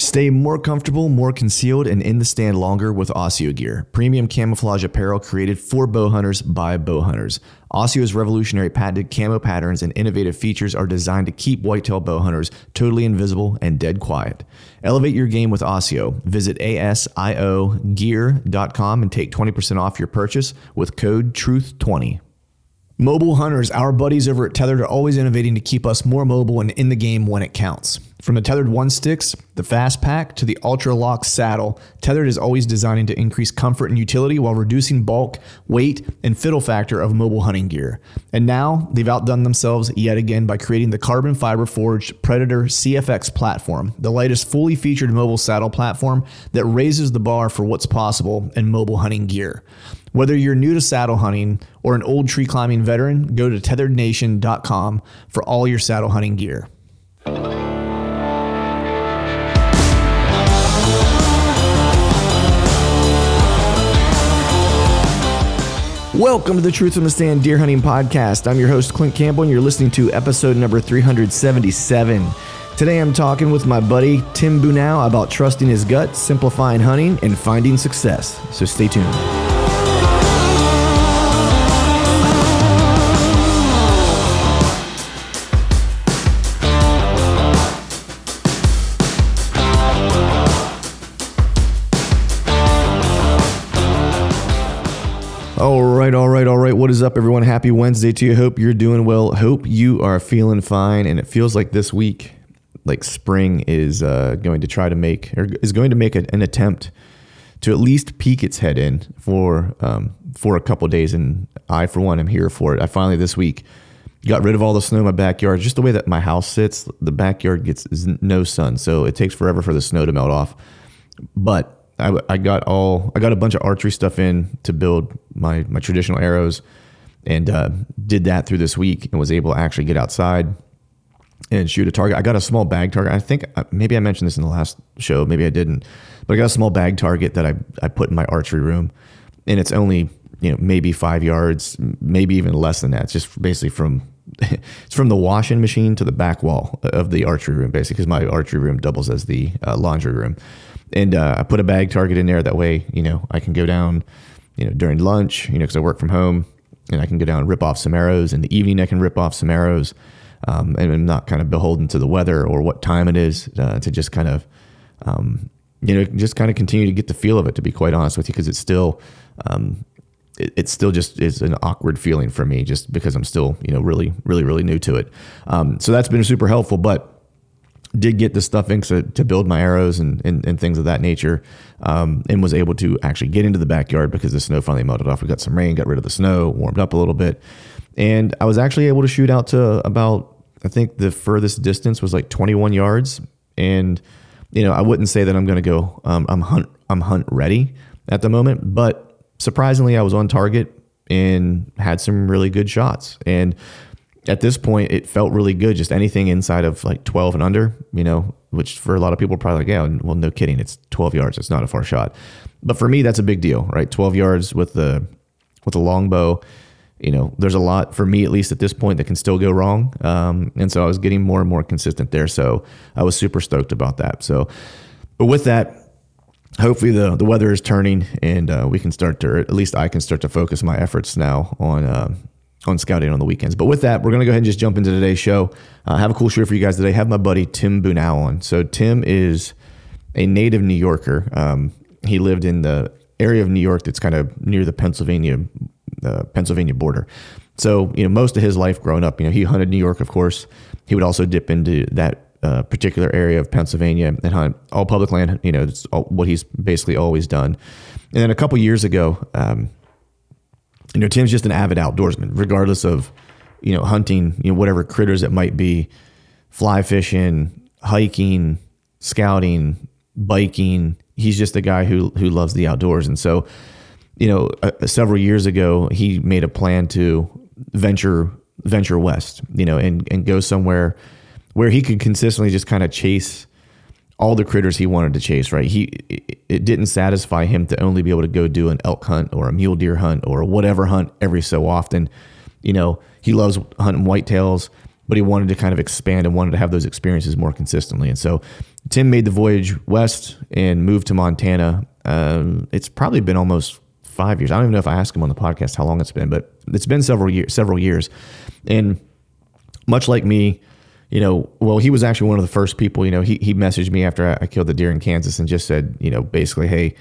Stay more comfortable, more concealed, and in the stand longer with ASIO gear. Premium camouflage apparel created for bow hunters by bow hunters. ASIO's revolutionary patented camo patterns and innovative features are designed to keep whitetail bow hunters totally invisible and dead quiet. Elevate your game with ASIO. Visit asiogear.com and take 20% off your purchase with code TRUTH20. Mobile hunters, our buddies over at Tethrd are always innovating to keep us more mobile and in the game when it counts. From the Tethrd One Sticks, the Fast Pack, to the Ultra Lock saddle, Tethrd is always designing to increase comfort and utility while reducing bulk, weight, and fiddle factor of mobile hunting gear. And now they've outdone themselves yet again by creating the carbon fiber forged Predator CFX platform, the latest fully featured mobile saddle platform that raises the bar for what's possible in mobile hunting gear. Whether you're new to saddle hunting or an old tree climbing veteran, go to tethrdnation.com for all your saddle hunting gear. Welcome to the Truth from the Stand Deer Hunting Podcast. I'm your host, Clint Campbell, and you're listening to episode number 377. Today I'm talking with my buddy Tim Bunao about trusting his gut, simplifying hunting, and finding success. So stay tuned. All right, all right, all right. What is up, everyone? Happy Wednesday to you. Hope you're doing well. Hope you are feeling fine. And it feels like this week, like spring is uh, going to try to make, or is going to make a, an attempt to at least peek its head in for um, for a couple days. And I, for one, am here for it. I finally this week got rid of all the snow in my backyard. Just the way that my house sits, the backyard gets no sun, so it takes forever for the snow to melt off. But I, I got all I got a bunch of archery stuff in to build my my traditional arrows, and uh, did that through this week and was able to actually get outside and shoot a target. I got a small bag target. I think uh, maybe I mentioned this in the last show, maybe I didn't, but I got a small bag target that I I put in my archery room, and it's only you know maybe five yards, maybe even less than that. It's just basically from it's from the washing machine to the back wall of the archery room, basically, because my archery room doubles as the uh, laundry room and uh, I put a bag target in there. That way, you know, I can go down, you know, during lunch, you know, because I work from home, and I can go down and rip off some arrows. In the evening, I can rip off some arrows, um, and I'm not kind of beholden to the weather or what time it is uh, to just kind of, um, you know, just kind of continue to get the feel of it. To be quite honest with you, because it's still. Um, it, it, still just is an awkward feeling for me, just because I'm still, you know, really, really, really new to it. Um, so that's been super helpful. But did get the stuff in to, to build my arrows and, and, and things of that nature um, and was able to actually get into the backyard because the snow finally melted off. We got some rain got rid of the snow warmed up a little bit. And i was actually able to shoot out to about i think the furthest distance was like 21 yards. And you know i wouldn't say that i'm going to go um, i'm hunt i'm hunt ready at the moment but surprisingly i was on target and had some really good shots. And at this point, it felt really good. Just anything inside of like 12 and under, you know, which for a lot of people are probably like, yeah, well, no kidding. It's 12 yards. It's not a far shot. But for me, that's a big deal, right? 12 yards with the with a longbow. You know, there's a lot for me, at least at this point, that can still go wrong. Um, and so I was getting more and more consistent there. So I was super stoked about that. So, but with that, hopefully the the weather is turning and uh, we can start to, or at least I can start to focus my efforts now on uh, on scouting on the weekends. But with that, we're gonna go ahead and just jump into today's show. Uh, have a cool show for you guys today. I have my buddy Tim Bunao on. So Tim is a native New Yorker. Um, he lived in the area of New York that's kind of near the Pennsylvania uh, Pennsylvania border. So you know, most of his life growing up, you know, he hunted New York, of course. He would also dip into that uh, particular area of Pennsylvania and hunt all public land. You know, it's all, what he's basically always done. And then a couple years ago, um, you know, Tim's just an avid outdoorsman, regardless of you know hunting, you know, whatever critters it might be, fly fishing, hiking, scouting, biking. He's just a guy who who loves the outdoors, and so you know, uh, several years ago, he made a plan to venture venture west, you know, and and go somewhere where he could consistently just kind of chase all the critters he wanted to chase, right? He it didn't satisfy him to only be able to go do an elk hunt or a mule deer hunt or whatever hunt every so often. You know, he loves hunting whitetails, but he wanted to kind of expand and wanted to have those experiences more consistently. And so Tim made the voyage west and moved to Montana. Um, it's probably been almost five years. I don't even know if I asked him on the podcast how long it's been, but it's been several years. Several years, and much like me, you know, well, he was actually one of the first people. You know, he he messaged me after I, I killed the deer in Kansas and just said, you know, basically, hey,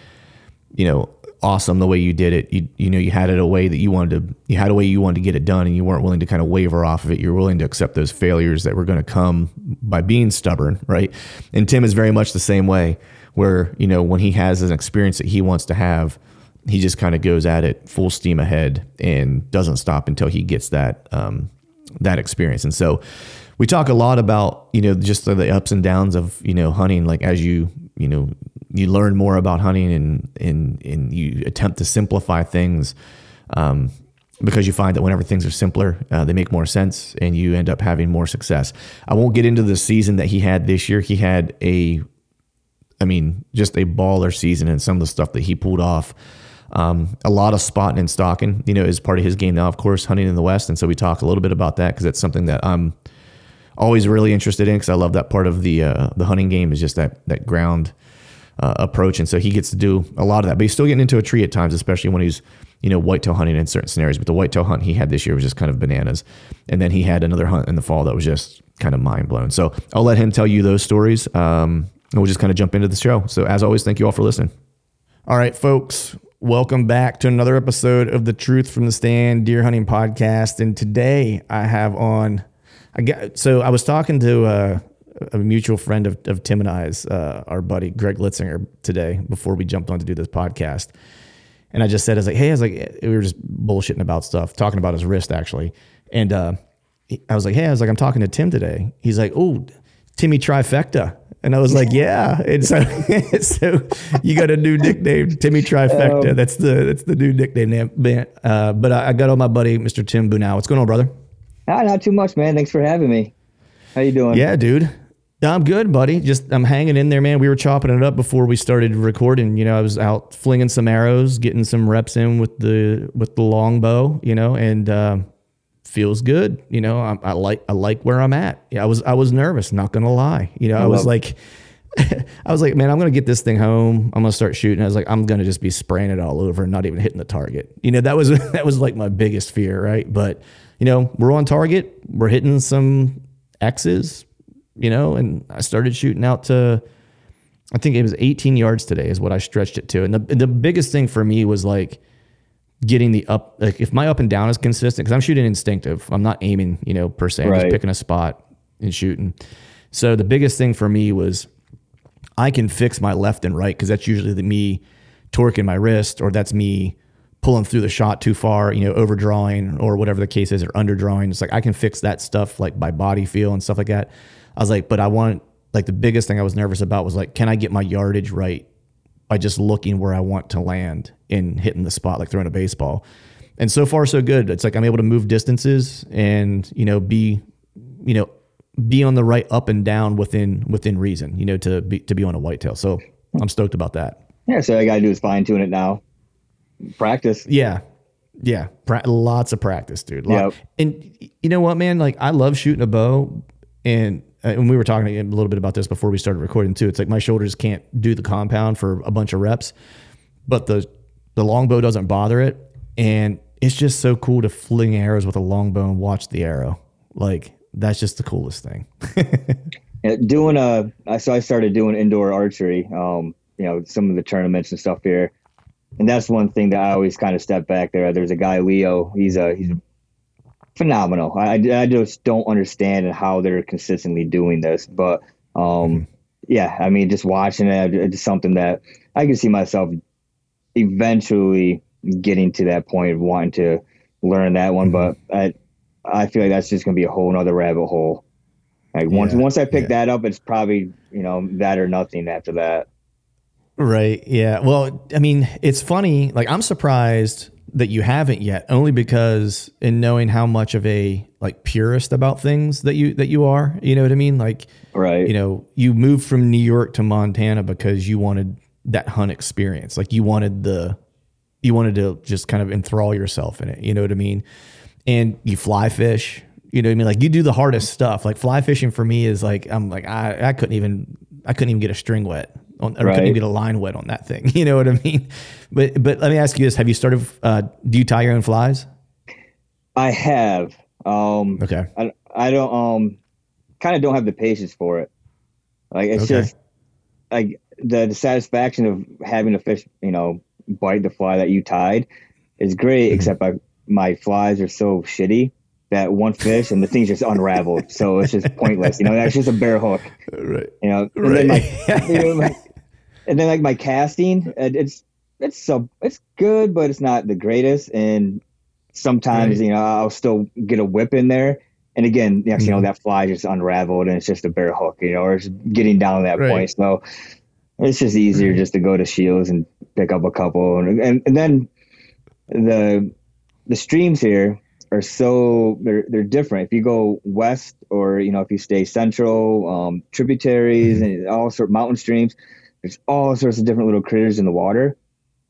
you know, awesome the way you did it. You you know, you had it a way that you wanted to. You had a way you wanted to get it done, and you weren't willing to kind of waver off of it. You're willing to accept those failures that were going to come by being stubborn, right? And Tim is very much the same way. Where you know when he has an experience that he wants to have, he just kind of goes at it full steam ahead and doesn't stop until he gets that um, that experience. And so we talk a lot about you know just the ups and downs of you know hunting like as you you know you learn more about hunting and and and you attempt to simplify things um, because you find that whenever things are simpler uh, they make more sense and you end up having more success. I won't get into the season that he had this year. He had a i mean just a baller season and some of the stuff that he pulled off. Um, a lot of spotting and stalking, you know, is part of his game now, of course, hunting in the West. And so we talk a little bit about that because it's something that I'm always really interested in because I love that part of the uh, the hunting game is just that that ground uh, approach, and so he gets to do a lot of that. But he's still getting into a tree at times, especially when he's you know whitetail hunting in certain scenarios. But the whitetail hunt he had this year was just kind of bananas, and then he had another hunt in the fall that was just kind of mind blown. So I'll let him tell you those stories, um, and we'll just kind of jump into the show. So as always, thank you all for listening. All right, folks. Welcome back to another episode of the Truth from the Stand Deer Hunting Podcast. And today I have on I got so I was talking to uh, a mutual friend of, of Tim and I's, uh, our buddy Greg Litzinger, today before we jumped on to do this podcast. And I just said, I was like, hey, I was like, we were just bullshitting about stuff, talking about his wrist actually. And uh, I was like, hey, I was like, I'm talking to Tim today. He's like, oh, Timmy Trifecta. And I was like, yeah. And so, so you got a new nickname, Timmy Trifecta. Um, that's the that's the new nickname. Name. Uh, but I, I got on my buddy, Mr. Tim Bunao. What's going on, brother? Ah, not too much, man. Thanks for having me. How you doing? Yeah, dude. I'm good, buddy. Just I'm hanging in there, man. We were chopping it up before we started recording. You know, I was out flinging some arrows, getting some reps in with the with the longbow. You know, and uh, feels good. You know, I, I, like I like where I'm at. Yeah, I was I was nervous, not gonna lie. You know, I, I was like. I was like, man, I'm gonna get this thing home. I'm gonna start shooting. I was like, I'm gonna just be spraying it all over and not even hitting the target. You know, that was that was like my biggest fear, right? But you know, we're on target. We're hitting some X's, you know, and I started shooting out to, I think it was 18 yards today is what I stretched it to. And the, the biggest thing for me was like getting the up, like if my up and down is consistent, because I'm shooting instinctive, I'm not aiming, you know, per se, I'm right. just picking a spot and shooting. So the biggest thing for me was I can fix my left and right because that's usually the me torquing my wrist or that's me pulling through the shot too far, you know, overdrawing or whatever the case is, or underdrawing. It's like I can fix that stuff like by body feel and stuff like that. I was like, but I want like the biggest thing I was nervous about was like, can I get my yardage right by just looking where I want to land and hitting the spot, like throwing a baseball? and so far so good. It's like I'm able to move distances and you know be you know be on the right up and down within within reason. You know to be to be on a whitetail. So I'm stoked about that. Yeah, so I gotta do is fine tune it now. Practice. Yeah. Yeah. Pra- lots of practice, dude. Lot- Yep. And you know what, man? Like I love shooting a bow and uh, and we were talking a little bit about this before we started recording too. It's like my shoulders can't do the compound for a bunch of reps, but the the longbow doesn't bother it, and it's just so cool to fling arrows with a longbow and watch the arrow. Like that's just the coolest thing. Doing a I so I started doing indoor archery. Um, you know, some of the tournaments and stuff here, and that's one thing that I always kind of step back there. There's a guy Leo. He's a he's phenomenal. I I just don't understand how they're consistently doing this, but um, yeah, I mean, just watching it, it's something that I can see myself eventually getting to that point of wanting to learn that one. But I I feel like that's just gonna be a whole nother rabbit hole. Like once Yeah, once I pick yeah. that up, it's probably you know that or nothing after that. Right. Yeah. Well, I mean, it's funny. Like, I'm surprised that you haven't yet, only because in knowing how much of a like purist about things that you that you are. You know what I mean? Like, Right. you know, you moved from New York to Montana because you wanted that hunt experience. Like, you wanted the you wanted to just kind of enthrall yourself in it. You know what I mean? And you fly fish. You know what I mean? Like you do the hardest stuff. Like fly fishing for me is like I'm like I, I couldn't even I couldn't even get a string wet on, or couldn't even get a line wet on that thing. You know what I mean? But but let me ask you this: Have you started? Uh, do you tie your own flies? I have. Um, Okay. I, I don't um kind of don't have the patience for it. Like it's Okay. just like the, the satisfaction of having a fish, you know, bite the fly that you tied is great. Mm-hmm. Except I, my flies are so shitty that one fish and the thing's just unraveled. so it's just pointless. You know, that's just a bare hook. Right. You know, Right. like, you know, like- and then like my casting, it's it's so it's good, but it's not the greatest. And sometimes Right. you know I'll still get a whip in there, and again, next you know Mhm. that fly just unraveled and it's just a bare hook, you know, or it's getting down to that Right. point. So it's just easier just to go to Shields and pick up a couple, and and, and then the the streams here are so they're they're different. If you go west, or you know, if you stay central, um, tributaries and all sort of mountain streams, there's all sorts of different little critters in the water.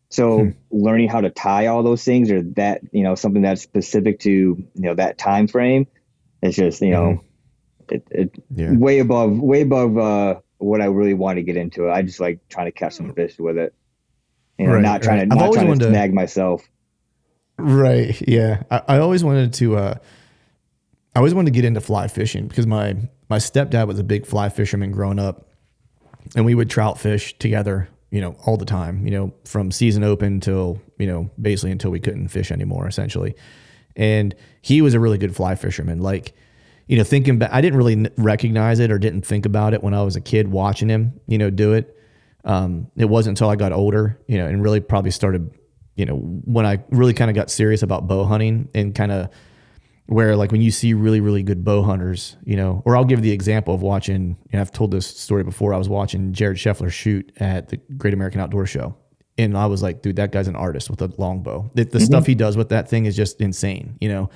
So Hmm. learning how to tie all those things, or that you know something that's specific to you know that time frame, it's just you know it, it Yeah. way above way above uh, what I really want to get into. I just like trying to catch some fish with it. You know, Right, not trying right. to not trying to wanted to- snag myself. Right. Yeah. I, I always wanted to. Uh, I always wanted to get into fly fishing because my my stepdad was a big fly fisherman growing up, and we would trout fish together. You know, all the time. You know, from season open till you know basically until we couldn't fish anymore, essentially. And he was a really good fly fisherman. Like, you know, thinking back, I didn't really recognize it or didn't think about it when I was a kid watching him. You know, do it. Um, it wasn't until I got older, you know, and really probably started, you know, when I really kind of got serious about bow hunting and kind of where like when you see really really good bow hunters, you know, or I'll give the example of watching. Know, I've told this story before. I was watching Jared Scheffler shoot at the Great American Outdoor Show, and I was like, dude, that guy's an artist with a longbow. The, the mm-hmm. stuff he does with that thing is just insane, you know.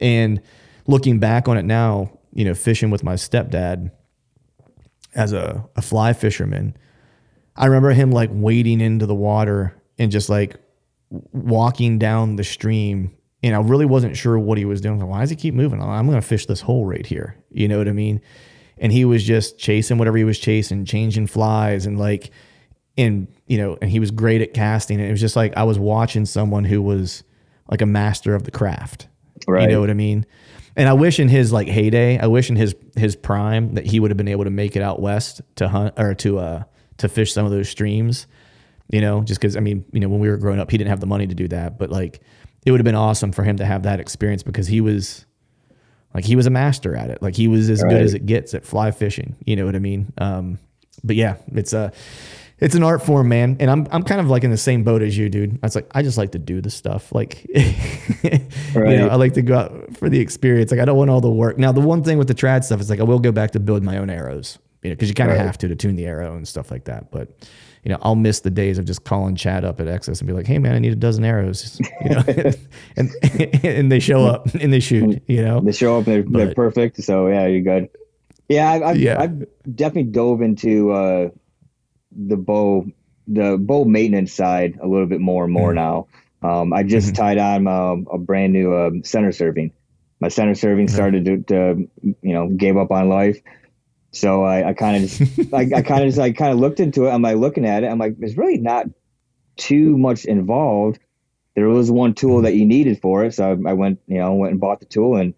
And looking back on it now, you know, fishing with my stepdad as a, a fly fisherman, I remember him like wading into the water and just like walking down the stream. And I really wasn't sure what he was doing. Like, Why does he keep moving? I'm going to fish this hole right here. You know what I mean? And he was just chasing whatever he was chasing, changing flies and like, and you know, and he was great at casting. And it was just like I was watching someone who was like a master of the craft. Right. You know what I mean? And I wish in his like heyday, I wish in his his prime that he would have been able to make it out west to hunt or to uh to fish some of those streams. You know, just because I mean, you know, when we were growing up, he didn't have the money to do that, but like it would have been awesome for him to have that experience because he was like he was a master at it. Like he was as good as it gets at fly fishing. You know what I mean? Um, but yeah, it's a it's an art form, man. And I'm I'm kind of like in the same boat as you, dude. I was like, I just like to do the stuff. Like you know, I like to go out for the experience. Like I don't want all the work. Now the one thing with the trad stuff is like I will go back to build my own arrows. You know, because you kind of Right. have to to tune the arrow and stuff like that. But you know, I'll miss the days of just calling Chad up at Exodus and be like, "Hey, man, I need a dozen arrows," you know, and and they show up and they shoot. You know, they show up. And they're, they're perfect. So yeah, you're good. Yeah, I've, I've, yeah. I've definitely dove into uh, the bow, the bow maintenance side a little bit more and more mm-hmm. now. Um, I just mm-hmm. tied on um, a brand new uh, center serving. My center serving mm-hmm. started to, to, you know, gave up on life. So I, I kind of just, I, I kind of just, I kind of looked into it. I'm like looking at it. I'm like, there's really not too much involved. There was one tool that you needed for it, so I, I went, you know, went and bought the tool, and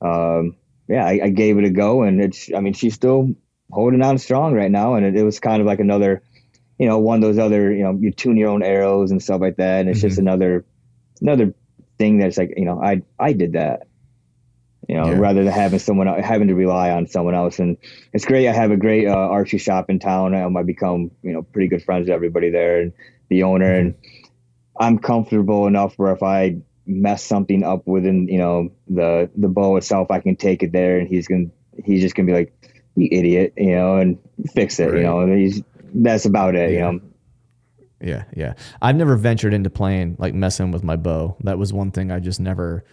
um, yeah, I, I, gave it a go, and it's, I mean, she's still holding on strong right now, and it, it, was kind of like another, you know, one of those other, you know, you tune your own arrows and stuff like that, and it's mm-hmm. just another, another thing that's like, you know, I, I did that, you know, yeah. rather than having someone having to rely on someone else. And it's great. I have a great uh, archery shop in town. Um, I become, you know, pretty good friends with everybody there and the owner. And I'm comfortable enough where if I mess something up within, you know, the the bow itself, I can take it there, and he's gonna he's just gonna be like, "You idiot," you know, and fix it. Right. You know, and he's that's about it. Yeah. You know. Yeah, yeah. I've never ventured into playing like messing with my bow. That was one thing I just never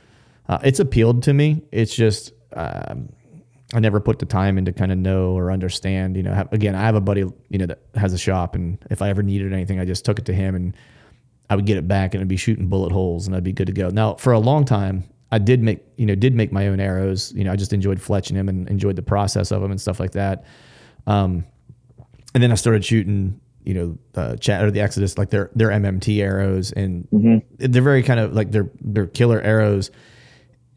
uh, it's appealed to me. It's just um, I never put the time in to kind of know or understand. You know, have, again, I have a buddy you know that has a shop, and if I ever needed anything, I just took it to him, and I would get it back, and it'd be shooting bullet holes, and I'd be good to go. Now, for a long time, I did make you know did make my own arrows. You know, I just enjoyed fletching them and enjoyed the process of them and stuff like that. Um, and then I started shooting you know uh, chat or the Exodus like their their MMT arrows, and mm-hmm. they're very kind of like they're they're killer arrows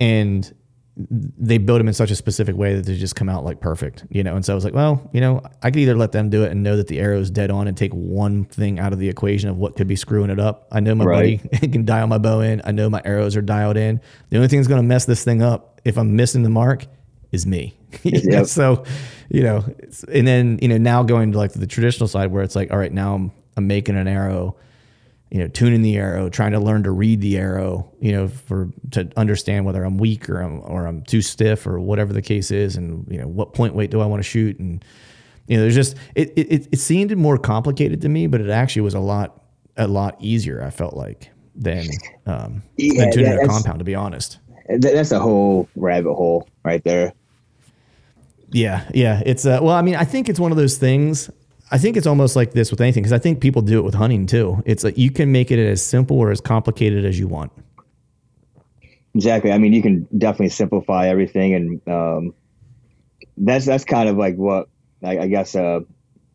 and they build them in such a specific way that they just come out like perfect, you know. And so I was like, well, you know, I could either let them do it and know that the arrow is dead on and take one thing out of the equation of what could be screwing it up. I know my right. buddy can dial my bow in. I know my arrows are dialed in. The only thing that's going to mess this thing up if I'm missing the mark is me. yep. So, you know, and then you know now going to like the traditional side where it's like, all right, now I'm I'm making an arrow you know, tuning the arrow, trying to learn to read the arrow, you know, for to understand whether I'm weak or I'm or I'm too stiff or whatever the case is, and you know, what point weight do I want to shoot, and you know, there's just it it it seemed more complicated to me, but it actually was a lot a lot easier. I felt like than um, yeah, than tuning a compound, to be honest. That's a whole rabbit hole right there. Yeah, yeah. It's uh, well, I mean, I think it's one of those things. I think it's almost like this with anything because I think people do it with hunting too. It's like you can make it as simple or as complicated as you want. Exactly. I mean, you can definitely simplify everything, and um, that's that's kind of like what I, I guess uh,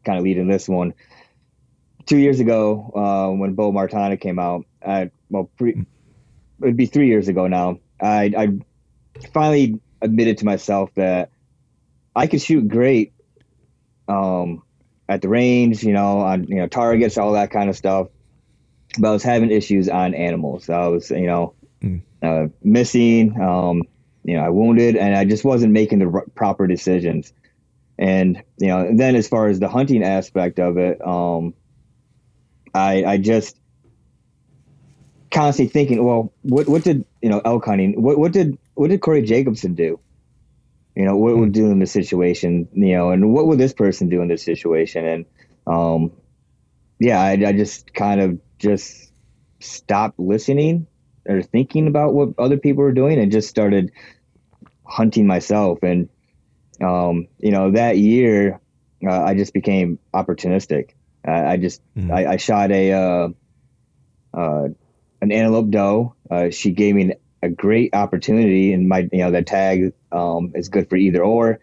kind of leading this one. Two years ago, uh, when Bo Martana came out, I well, pre, it'd be three years ago now. I, I finally admitted to myself that I could shoot great. Um, at the range, you know, on you know targets, all that kind of stuff. But I was having issues on animals. I was, you know, mm. uh, missing. Um, you know, I wounded, and I just wasn't making the r- proper decisions. And you know, then as far as the hunting aspect of it, um, I I just constantly thinking, well, what what did you know elk hunting? What what did what did Corey Jacobsen do? You know, what would hmm. do in this situation? You know, and what would this person do in this situation? And um, yeah, I, I just kind of just stopped listening or thinking about what other people were doing and just started hunting myself. And um, you know, that year, uh, I just became opportunistic. I, I just mm I, I, shot a uh, uh, an antelope doe. Uh, she gave me an a great opportunity, and my you know that tag um, is good for either or.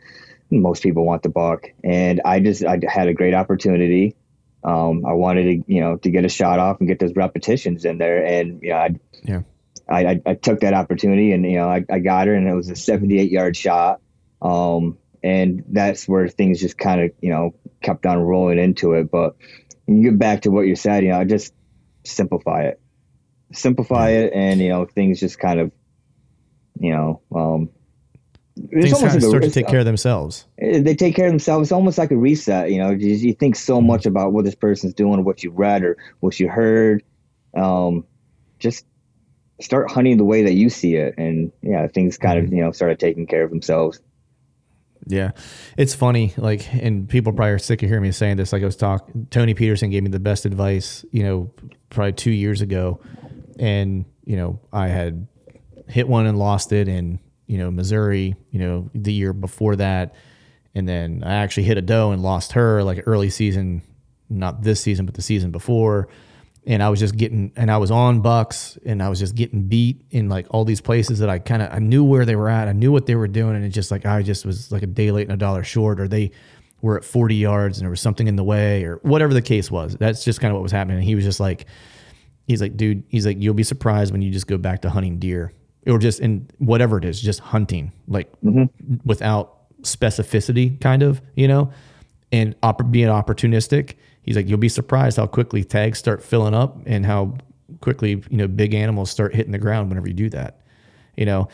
Most people want the buck, and I just I had a great opportunity. Um, I wanted to you know to get a shot off and get those repetitions in there, and you know I yeah. I, I, I took that opportunity and you know I, I got her and it was a 78 yard shot um, and that's where things just kind of you know kept on rolling into it but you get back to what you said you know just simplify it simplify it, and you know things just kind of, you know, um, things kind of start to take care of themselves. Eh, they take care of themselves. It's almost like a reset. You know, you, you think so mm-hmm. much about what this person's doing, what you read or what you heard. Um, just start hunting the way that you see it, and yeah, things kind mm-hmm. of you know started taking care of themselves. Yeah, it's funny. Like, and people probably are sick of hearing me saying this. Like I was talking, Tony Peterson gave me the best advice. You know, probably two years ago, and you know, I had hit one and lost it in you know Missouri. You know, the year before that, and then I actually hit a doe and lost her like early season, not this season, but the season before. And I was just getting, and I was on bucks, and I was just getting beat in like all these places that I kind of I knew where they were at, I knew what they were doing, and it just like I just was like a day late and a dollar short, or they were at 40 yards and there was something in the way, or whatever the case was. That's just kind of what was happening. And he was just like, he's like, dude, he's like, you'll be surprised when you just go back to hunting deer or just in whatever it is, just hunting, like mm-hmm. without specificity, kind of, you know, and opp- being opportunistic. He's like, you'll be surprised how quickly tags start filling up and how quickly, you know, big animals start hitting the ground whenever you do that, you know.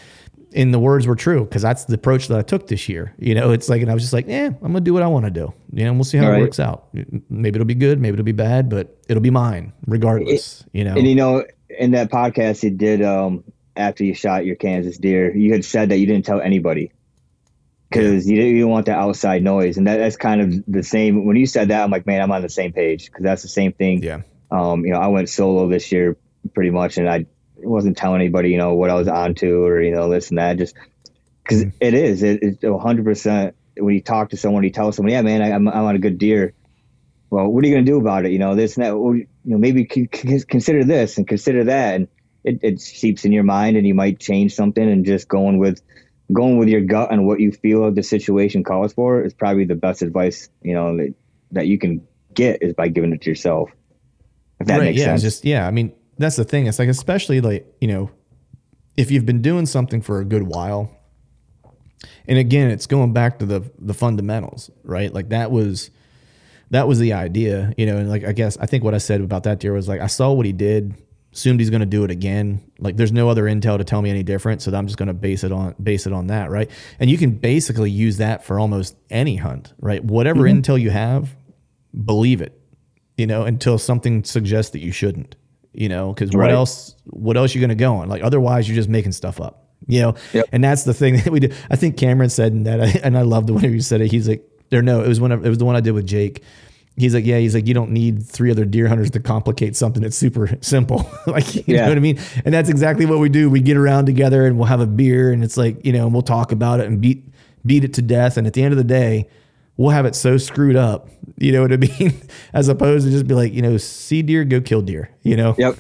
And the words were true because that's the approach that I took this year. You know, it's like, and I was just like, eh, I'm gonna do what I want to do. You know, and we'll see how All it right. works out. Maybe it'll be good, maybe it'll be bad, but it'll be mine regardless. you know, And you know, in that podcast you did um, after you shot your Kansas deer, you had said that you didn't tell anybody because you, didn't, you didn't want the outside noise, and that, that's kind of the same. When you said that, I'm like, man, I'm on the same page because that's the same thing. yeah, Um, you know, I went solo this year pretty much, and I wasn't telling anybody, you know, what I was on to or you know this and that, just because hmm. it is, it, it's 100. percent When you talk to someone, you tell someone, yeah, man, I, I'm I'm on a good deer. Well, what are you going to do about it? You know, this and that. Well, you know, maybe c- c- consider this and consider that, and it, it seeps in your mind, and you might change something. And just going with going with your gut and what you feel the situation calls for is probably the best advice you know that, that you can get is by giving it to yourself. If that makes yeah, sense. just yeah. I mean, that's the thing. It's like especially like you know, if you've been doing something for a good while, and again, it's going back to the the fundamentals, right? Like that was that was the idea, you know. And like I guess I think what I said about that deer was like I saw what he did, assumed he's going to do it again. Like there's no other intel to tell me any different, so I'm just going to base it on base it on that, right? And you can basically use that for almost any hunt, right? Whatever mm-hmm. intel you have, believe it you know, until something suggests that you shouldn't, you know, because what Right. else, what else you going to go on? Like, otherwise you're just making stuff up, you know? Yep. And that's the thing that we do. I think Cameron said that, and I loved the one he said it. He's like, or no, it was one of, it was the one I did with Jake. He's like, yeah, he's like, you don't need three other deer hunters to complicate something that's super simple. like, you Yeah. know what I mean? And that's exactly what we do. We get around together and we'll have a beer and it's like, you know, and we'll talk about it and beat, beat it to death. And at the end of the day, we'll have it so screwed up, you know what I mean? As opposed to just be like, you know, see deer, go kill deer, you know? Yep.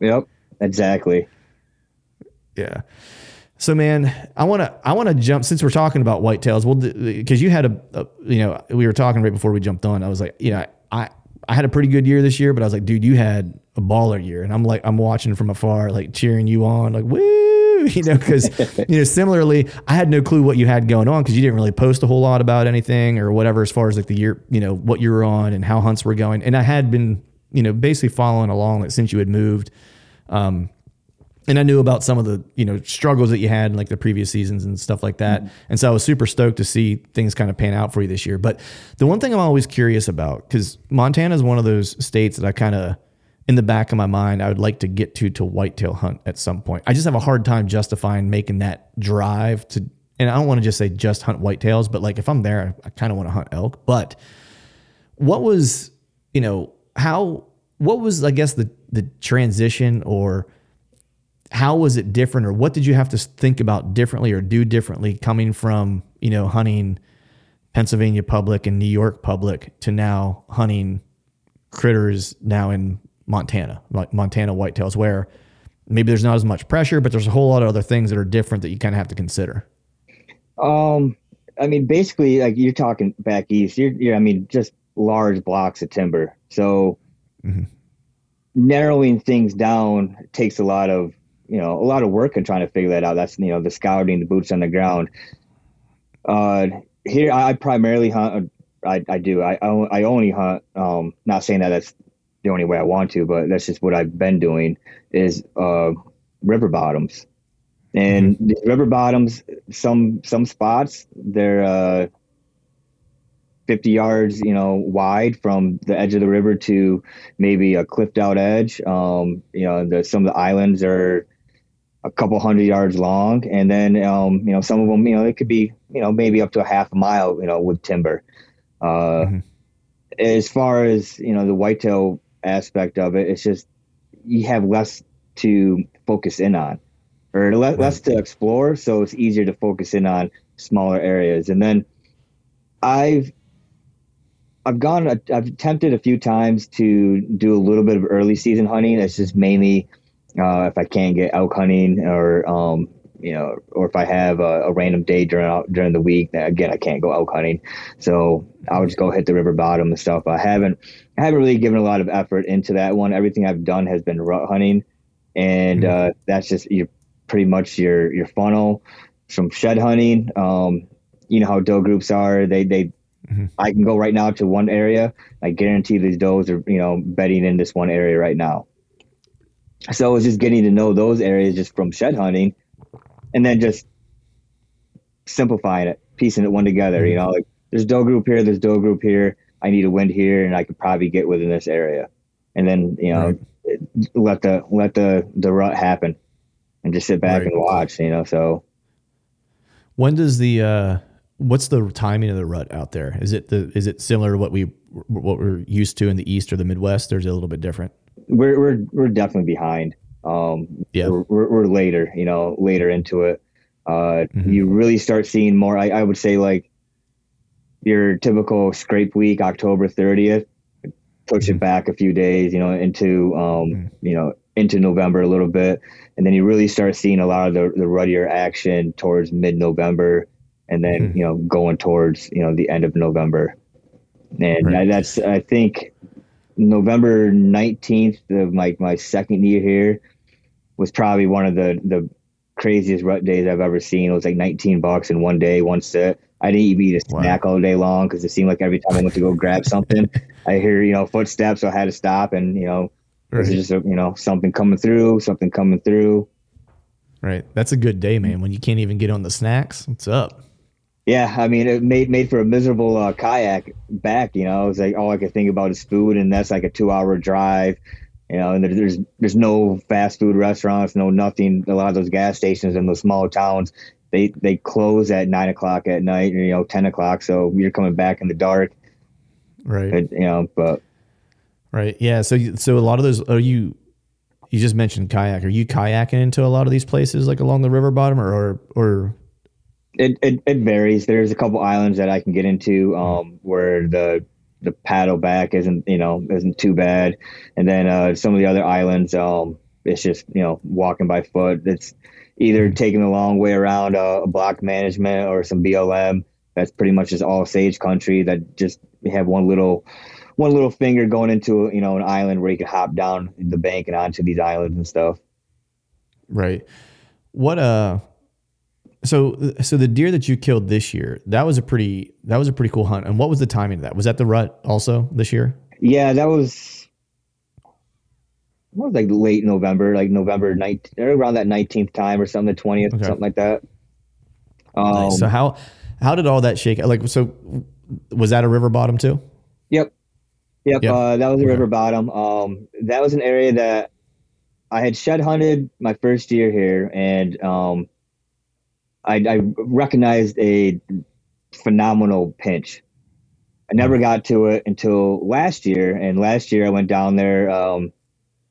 Yep. Exactly. Yeah. So man, I want to I want to jump since we're talking about whitetails. Well, because uh, you had a, a, you know we were talking right before we jumped on. I was like, you know, I I had a pretty good year this year, but I was like, dude, you had a baller year, and I'm like, I'm watching from afar, like cheering you on, like woo, you know, because you know, similarly, I had no clue what you had going on because you didn't really post a whole lot about anything or whatever as far as like the year, you know, what you were on and how hunts were going, and I had been, you know, basically following along like since you had moved. Um, and I knew about some of the you know struggles that you had in like the previous seasons and stuff like that. And so I was super stoked to see things kind of pan out for you this year. But the one thing I'm always curious about because Montana is one of those states that I kind of in the back of my mind I would like to get to to whitetail hunt at some point. I just have a hard time justifying making that drive to. And I don't want to just say just hunt whitetails, but like if I'm there, I kind of want to hunt elk. But what was you know how what was I guess the the transition or how was it different or what did you have to think about differently or do differently coming from you know hunting Pennsylvania public and New York public to now hunting critters now in Montana like Montana whitetails where maybe there's not as much pressure but there's a whole lot of other things that are different that you kind of have to consider Um, I mean, basically, like you're talking back east. You're, you're I mean, just large blocks of timber. So mm-hmm. narrowing things down takes a lot of you know a lot of work in trying to figure that out. That's you know the scouting, the boots on the ground. Uh, here I primarily hunt. I, I do. I I only hunt. Um, not saying that that's the only way I want to, but that's just what I've been doing. Is uh, river bottoms, and the river bottoms. Some some spots they're uh, fifty yards, you know, wide from the edge of the river to maybe a cliffed out edge. Um, you know, the, some of the islands are a couple hundred yards long, and then um, you know some of them, you know, it could be you know maybe up to a half a mile, you know, with timber. Uh, mm-hmm. As far as you know, the whitetail aspect of it, it's just you have less to focus in on, or less, right. less to explore, so it's easier to focus in on smaller areas. And then I've I've gone, I've attempted a few times to do a little bit of early season hunting. It's just mainly uh, if I can't get elk hunting or, um, you know, or if I have a, a, random day during during the week, again I can't go elk hunting, so I would just go hit the river bottom and stuff. I haven't I haven't really given a lot of effort into that one. Everything I've done has been rut hunting, and mm-hmm. uh, that's just you pretty much your your funnel from shed hunting. Um, you know how doe groups are; they they Mm-hmm. I can go right now to one area. I guarantee these does are, you know, bedding in this one area right now. So it's just getting to know those areas just from shed hunting and then just simplifying it, piecing it one together. You mm-hmm. know, like there's doe group here, there's doe group here. I need a wind here and I could probably get within this area. And then, you know, right. let the, let the, the rut happen and just sit back right. and watch, you know, so. When does the, uh, what's the timing of the rut out there? Is it the is it similar to what we what we're used to in the east or the Midwest, or is it a little bit different? We're we're we're definitely behind. Um, yeah, we're, we're, later, you know, later into it. Uh, mm-hmm. You really start seeing more. I, I would say like your typical scrape week, October thirtieth. Push mm-hmm. it back a few days, you know, into um, mm-hmm. you know into November a little bit, and then you really start seeing a lot of the the ruddier action towards mid November and then hmm. you know going towards you know the end of November, and right. that's I think November nineteenth of my my second year here was probably one of the the craziest rut days I've ever seen. It was like 19 bucks in one day, one set. I didn't even eat a snack wow. all day long because it seemed like every time I went to go grab something, I hear you know footsteps, so I had to stop and you know right. this is just a, you know something coming through, something coming through. Right, that's a good day, man. When you can't even get on the snacks, what's up? Yeah, I mean, it made made for a miserable uh, kayak back. You know, it was like all I could think about is food, and that's like a two hour drive. You know, and there's there's no fast food restaurants, no nothing. A lot of those gas stations in those small towns, they they close at nine o'clock at night, you know, ten o'clock. So you're coming back in the dark, right? You know, but right, yeah. So so a lot of those are you. You just mentioned kayak. Are you kayaking into a lot of these places, like along the river bottom, or or, or it, it, it varies. There's a couple islands that I can get into um, where the the paddle back isn't you know isn't too bad, and then uh, some of the other islands um, it's just you know walking by foot. It's either mm-hmm. taking the long way around a, a block management or some BLM. That's pretty much just all sage country that just have one little one little finger going into you know an island where you can hop down the bank and onto these islands and stuff. Right. What uh so, so the deer that you killed this year, that was a pretty, that was a pretty cool hunt. And what was the timing of that? Was that the rut also this year? Yeah, that was, was like late November, like November night, around that 19th time or something, the 20th, okay. something like that. Um, nice. So how, how did all that shake? Like, so was that a river bottom too? Yep. Yep. yep. Uh, that was a okay. river bottom. Um, that was an area that I had shed hunted my first year here and, um, I, I recognized a phenomenal pinch. I never hmm. got to it until last year, and last year I went down there. Um,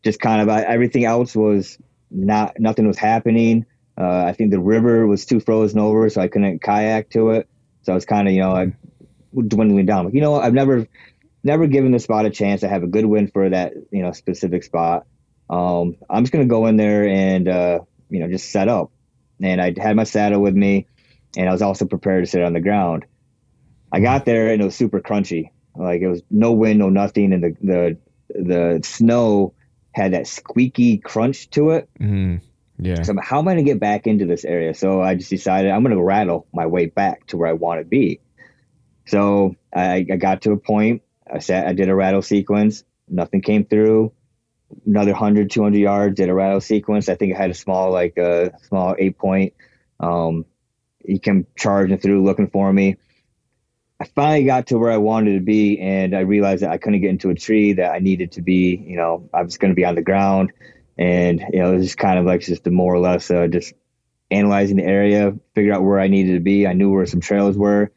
just kind of everything else was not nothing was happening. Uh, I think the river was too frozen over, so I couldn't kayak to it. So I was kind of you know I dwindling down. Like, you know, I've never never given the spot a chance. I have a good win for that you know specific spot. Um, I'm just gonna go in there and uh, you know just set up and I had my saddle with me, and I was also prepared to sit on the ground. I got there and it was super crunchy. Like it was no wind, no nothing, and the the the snow had that squeaky crunch to it. Mm, yeah. So how am I gonna get back into this area? So I just decided I'm gonna rattle my way back to where I want to be. So I, I got to a point. I sat. I did a rattle sequence. Nothing came through another 100, 200 yards, did a rattle sequence. I think I had a small, like a small eight point. Um, he came charging through looking for me. I finally got to where I wanted to be, and I realized that I couldn't get into a tree, that I needed to be, you know, I was going to be on the ground. and you know it was just kind of like just the more or less uh, just analyzing the area, figure out where I needed to be. I knew where some trails were,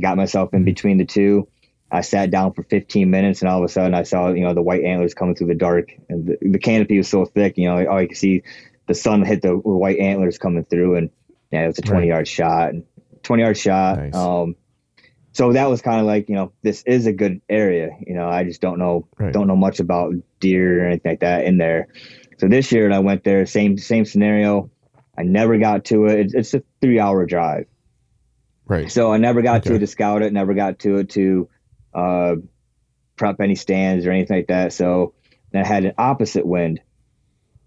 got myself in between the two. I sat down for 15 minutes, and all of a sudden I saw you know the white antlers coming through the dark, and the, the canopy was so thick, you know, all you could see the sun hit the white antlers coming through, and yeah, it was a 20 right. yard shot, 20 yard shot. Nice. Um, so that was kind of like you know this is a good area. You know, I just don't know right. don't know much about deer or anything like that in there. So this year I went there, same same scenario. I never got to it. It's, it's a three hour drive. Right. So I never got okay. to it to scout it. Never got to it to uh, prep any stands or anything like that. So I had an opposite wind.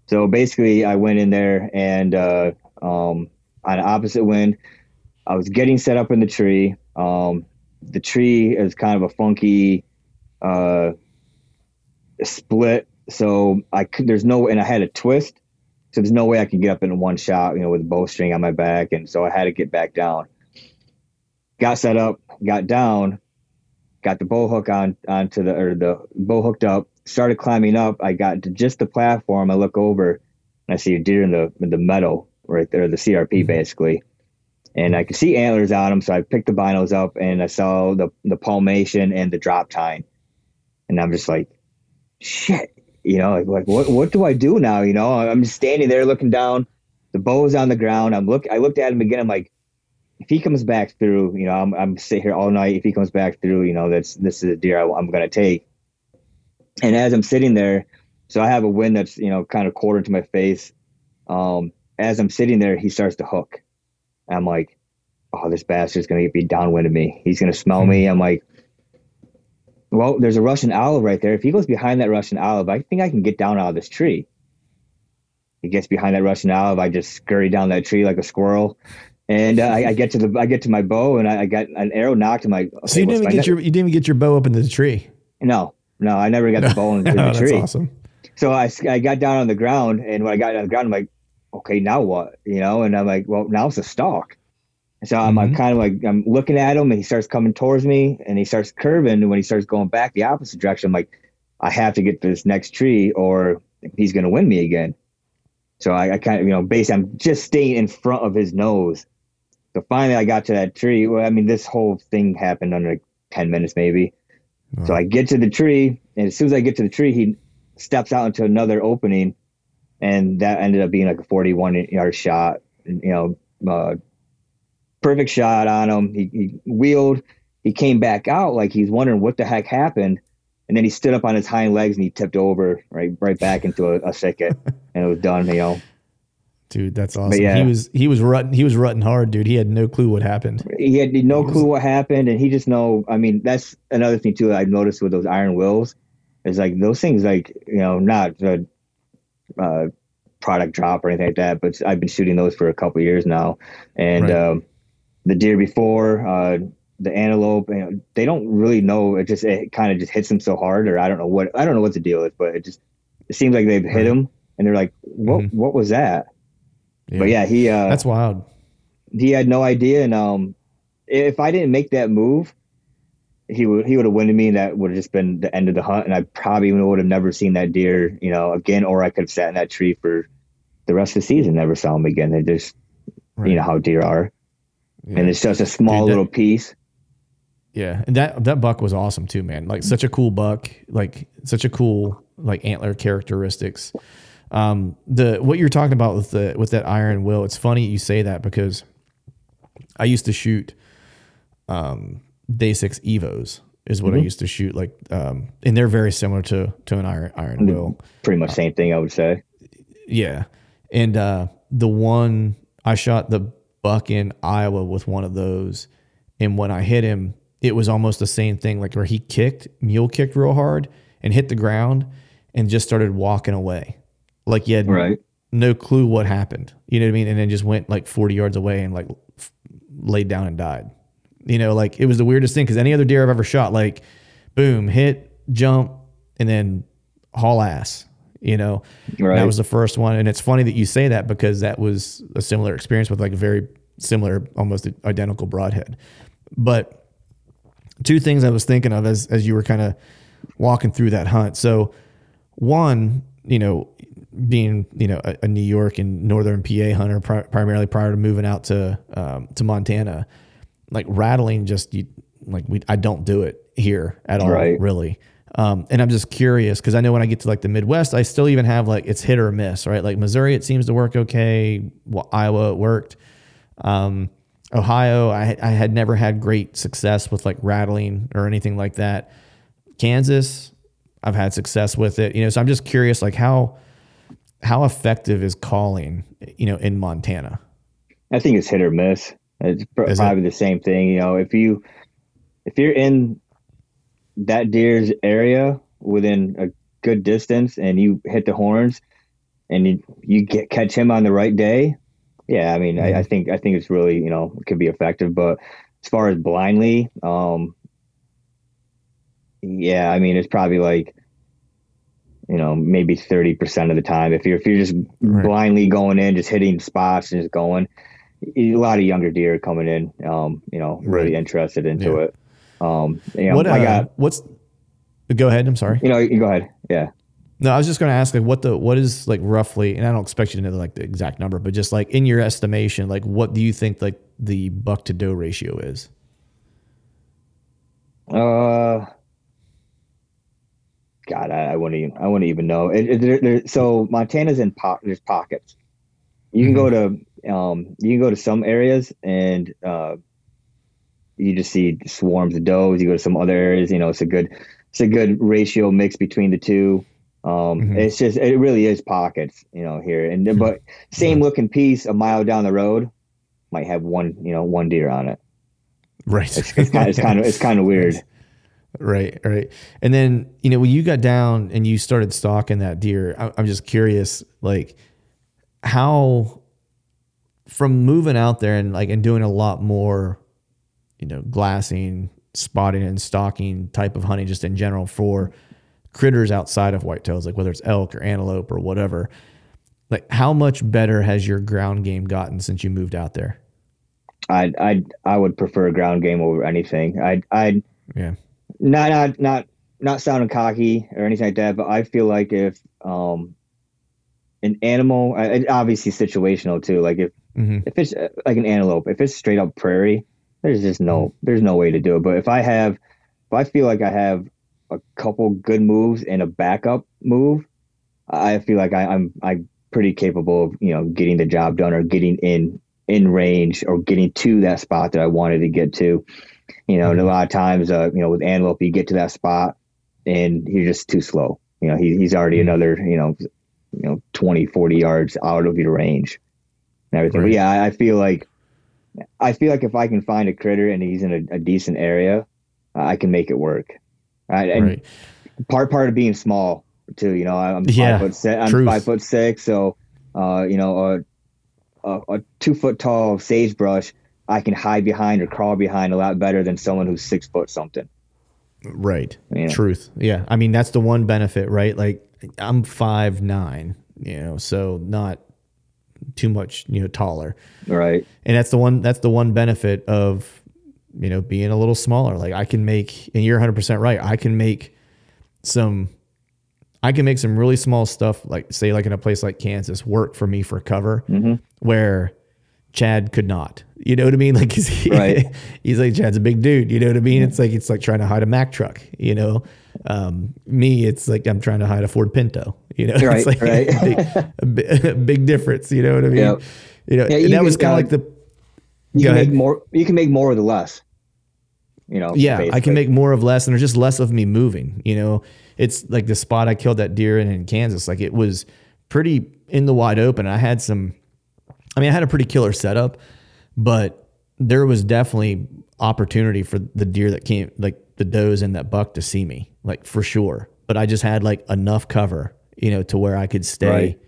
So basically, I went in there and uh, um, on an opposite wind, I was getting set up in the tree. Um, the tree is kind of a funky uh, split, so I could, there's no and I had a twist, so there's no way I could get up in one shot, you know, with a bowstring on my back, and so I had to get back down. Got set up, got down, got the bow hook on onto the or the bow hooked up, started climbing up. I got to just the platform. I look over and I see a deer in the in the meadow right there, the CRP mm-hmm. basically. And I could see antlers on them, so I picked the binos up and I saw the the palmation and the drop tine, and I'm just like, shit, you know, like, like what what do I do now? You know, I'm just standing there looking down, the bow's on the ground. I'm look, I looked at him again. I'm like, if he comes back through, you know, I'm I'm sitting here all night. If he comes back through, you know, that's this is a deer I, I'm gonna take. And as I'm sitting there, so I have a wind that's you know kind of quartered to my face. Um, as I'm sitting there, he starts to hook. I'm like, oh, this bastard's gonna be downwind of me. He's gonna smell me. I'm like, well, there's a Russian olive right there. If he goes behind that Russian olive, I think I can get down out of this tree. He gets behind that Russian olive. I just scurry down that tree like a squirrel, and uh, I, I, get to the I get to my bow, and I, I got an arrow nocked. I'm like, okay, so you didn't even get your you didn't even get your bow up into the tree. No, no, I never got the bow into no, the tree. That's awesome. So I, I got down on the ground, and when I got down on the ground, I'm like, okay, now what? You know, and I'm like, well, now it's a stalk. So I'm, mm-hmm. Kind of like I'm looking at him, and he starts coming towards me, and he starts curving. And when he starts going back the opposite direction, I'm like, I have to get to this next tree, or he's going to win me again. So I, I kind of, you know, basically, I'm just staying in front of his nose so finally, I got to that tree. Well, I mean, this whole thing happened under like 10 minutes, maybe. Wow. So I get to the tree, and as soon as I get to the tree, he steps out into another opening, and that ended up being like a 41 yard shot. You know, uh, perfect shot on him. He, he wheeled. He came back out like he's wondering what the heck happened, and then he stood up on his hind legs and he tipped over right right back into a, a thicket, and it was done. You know, Dude, that's awesome. Yeah. He was he was rutting he was rutting hard, dude. He had no clue what happened. He had no he clue was, what happened, and he just know. I mean, that's another thing too. I've noticed with those iron wills is like those things, like you know, not a uh, product drop or anything like that, but I've been shooting those for a couple years now, and right. um, the deer before. Uh, the antelope, you know, they don't really know. It just it kind of just hits them so hard, or I don't know what I don't know what the deal is, but it just it seems like they've hit right. them, and they're like, "What? Mm-hmm. What was that?" Yeah. But yeah, he uh, that's wild. He had no idea, and um, if I didn't make that move, he would he would have winded me, and that would have just been the end of the hunt, and I probably would have never seen that deer, you know, again, or I could have sat in that tree for the rest of the season, never saw him again. They just, right. you know, how deer are, yeah. and it's just a small Dude, that, little piece. Yeah, and that that buck was awesome too, man. Like such a cool buck, like such a cool like antler characteristics. Um, the what you're talking about with the with that iron will, it's funny you say that because I used to shoot um, day six evos is what mm-hmm. I used to shoot like um, and they're very similar to to an iron iron will. Pretty much same thing I would say. Yeah. And uh, the one I shot the buck in Iowa with one of those and when I hit him it was almost the same thing like where he kicked mule kicked real hard and hit the ground and just started walking away like you had right. no clue what happened. You know what I mean? And then just went like 40 yards away and like f- laid down and died. You know, like it was the weirdest thing because any other deer I've ever shot, like boom, hit, jump, and then haul ass. You know, right. that was the first one. And it's funny that you say that because that was a similar experience with like a very similar, almost identical broadhead. But two things I was thinking of as as you were kind of walking through that hunt. So one, you know, being you know a, a New York and Northern PA hunter pri- primarily prior to moving out to um, to Montana, like rattling just you, like we I don't do it here at all Right. really. Um, and I'm just curious because I know when I get to like the Midwest, I still even have like it's hit or miss, right? Like Missouri, it seems to work okay. Well, Iowa, it worked. Um, Ohio, I, I had never had great success with like rattling or anything like that. Kansas, I've had success with it. You know, so I'm just curious, like how how effective is calling, you know, in Montana? I think it's hit or miss. It's pr- Is it? probably the same thing. You know, if you if you're in that deer's area within a good distance and you hit the horns and you you get catch him on the right day, yeah, I mean, I, I think I think it's really you know it could be effective. But as far as blindly, um, yeah, I mean, it's probably like you know maybe thirty percent of the time. If you're if you're just Right. blindly going in, just hitting spots and just going, a lot of younger deer coming in, um, you know, really interested into Yeah. it. Um, you know, what uh, I got, what's go ahead. I'm sorry. you know, you go ahead. Yeah. No, I was just going to ask like what the what is like roughly, and I don't expect you to know like the exact number, but just like in your estimation, like what do you think like the buck to doe ratio is? Uh, God, I, I wouldn't even, I wouldn't even know. It, it, there, there, so Montana's in po- there's pockets. You can go to, um, you can go to some areas and, uh, you just see swarms of does. You go to some other areas, you know, it's a good, it's a good ratio mix between the two. Um, Mhm. it's just, it really is pockets, you know, here. And, then but same looking piece a mile down the road might have one, you know, one deer on it. Right. It's, it's kind it's kind of, it's kind of weird. Right, right. And then, you know, when you got down and you started stalking that deer, I, I'm just curious, like, how from moving out there and like and doing a lot more, you know, glassing, spotting, and stalking type of hunting just in general for critters outside of whitetails, like whether it's elk or antelope or whatever. Like, how much better has your ground game gotten since you moved out there? I I I would prefer ground game over anything. I I Yeah. Not not not not sounding cocky or anything like that, but I feel like if um an animal, I- obviously situational too. Like if hmm if it's uh, like an antelope, if it's straight up prairie, there's just no there's no way to do it. But if I have, if I feel like I have a couple good moves and a backup move, I feel like I, I'm I'm pretty capable of you know getting the job done or getting in in range or getting to that spot that I wanted to get to. You know, and a lot of times, uh, you know, with antelope, you get to that spot and you're just too slow. You know, he, he's already another, you know, you know, 20, 40 yards out of your range and everything. But yeah, I, I feel like, I feel like if I can find a critter and he's in a, a decent area, uh, I can make it work. I, and Right. part part of being small too. You know, I'm Yeah, five foot six. I'm truth. five foot six, so uh, you know, a, a, a two foot tall sagebrush I can hide behind or crawl behind a lot better than someone who's six foot something. Right. Yeah. Truth. Yeah. I mean, that's the one benefit, right? Like I'm five nine, you know, so not too much, you know, taller. Right. And that's the one that's the one benefit of, you know, being a little smaller. Like I can make and you're 100% right. I can make some I can make some really small stuff like say like in a place like Kansas work for me for cover mm-hmm. where Chad could not. You know what I mean? Like he's, Right. he's like Chad's a big dude. You know what I mean? It's like it's like trying to hide a Mack truck. You know, um, me it's like I'm trying to hide a Ford Pinto. You know, Right, it's like right. a, big, a big difference. You know what I mean? Yep. You know, Yeah, and you that was kind of uh, like the You can ahead. make more. You can make more with less. You know. yeah, I can make more of less, and there's just less of me moving. You know, it's like the spot I killed that deer in in Kansas. Like it was pretty in the wide open. I had some. I mean, I had a pretty killer setup, but there was definitely opportunity for the deer that came, like the does and that buck, to see me, like for sure. But I just had like enough cover, you know, to where I could stay Right.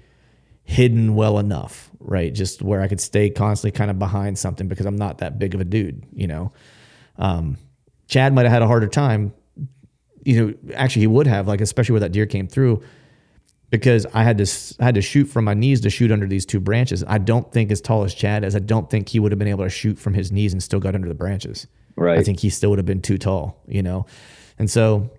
hidden well enough, right? Just where I could stay constantly kind of behind something because I'm not that big of a dude, you know. Um, Chad might have had a harder time, you know. Actually, he would have, like especially where that deer came through, because I had to I had to shoot from my knees to shoot under these two branches. I don't think as tall as Chad as I don't think he would have been able to shoot from his knees and still got under the branches. Right. I think he still would have been too tall, you know. And so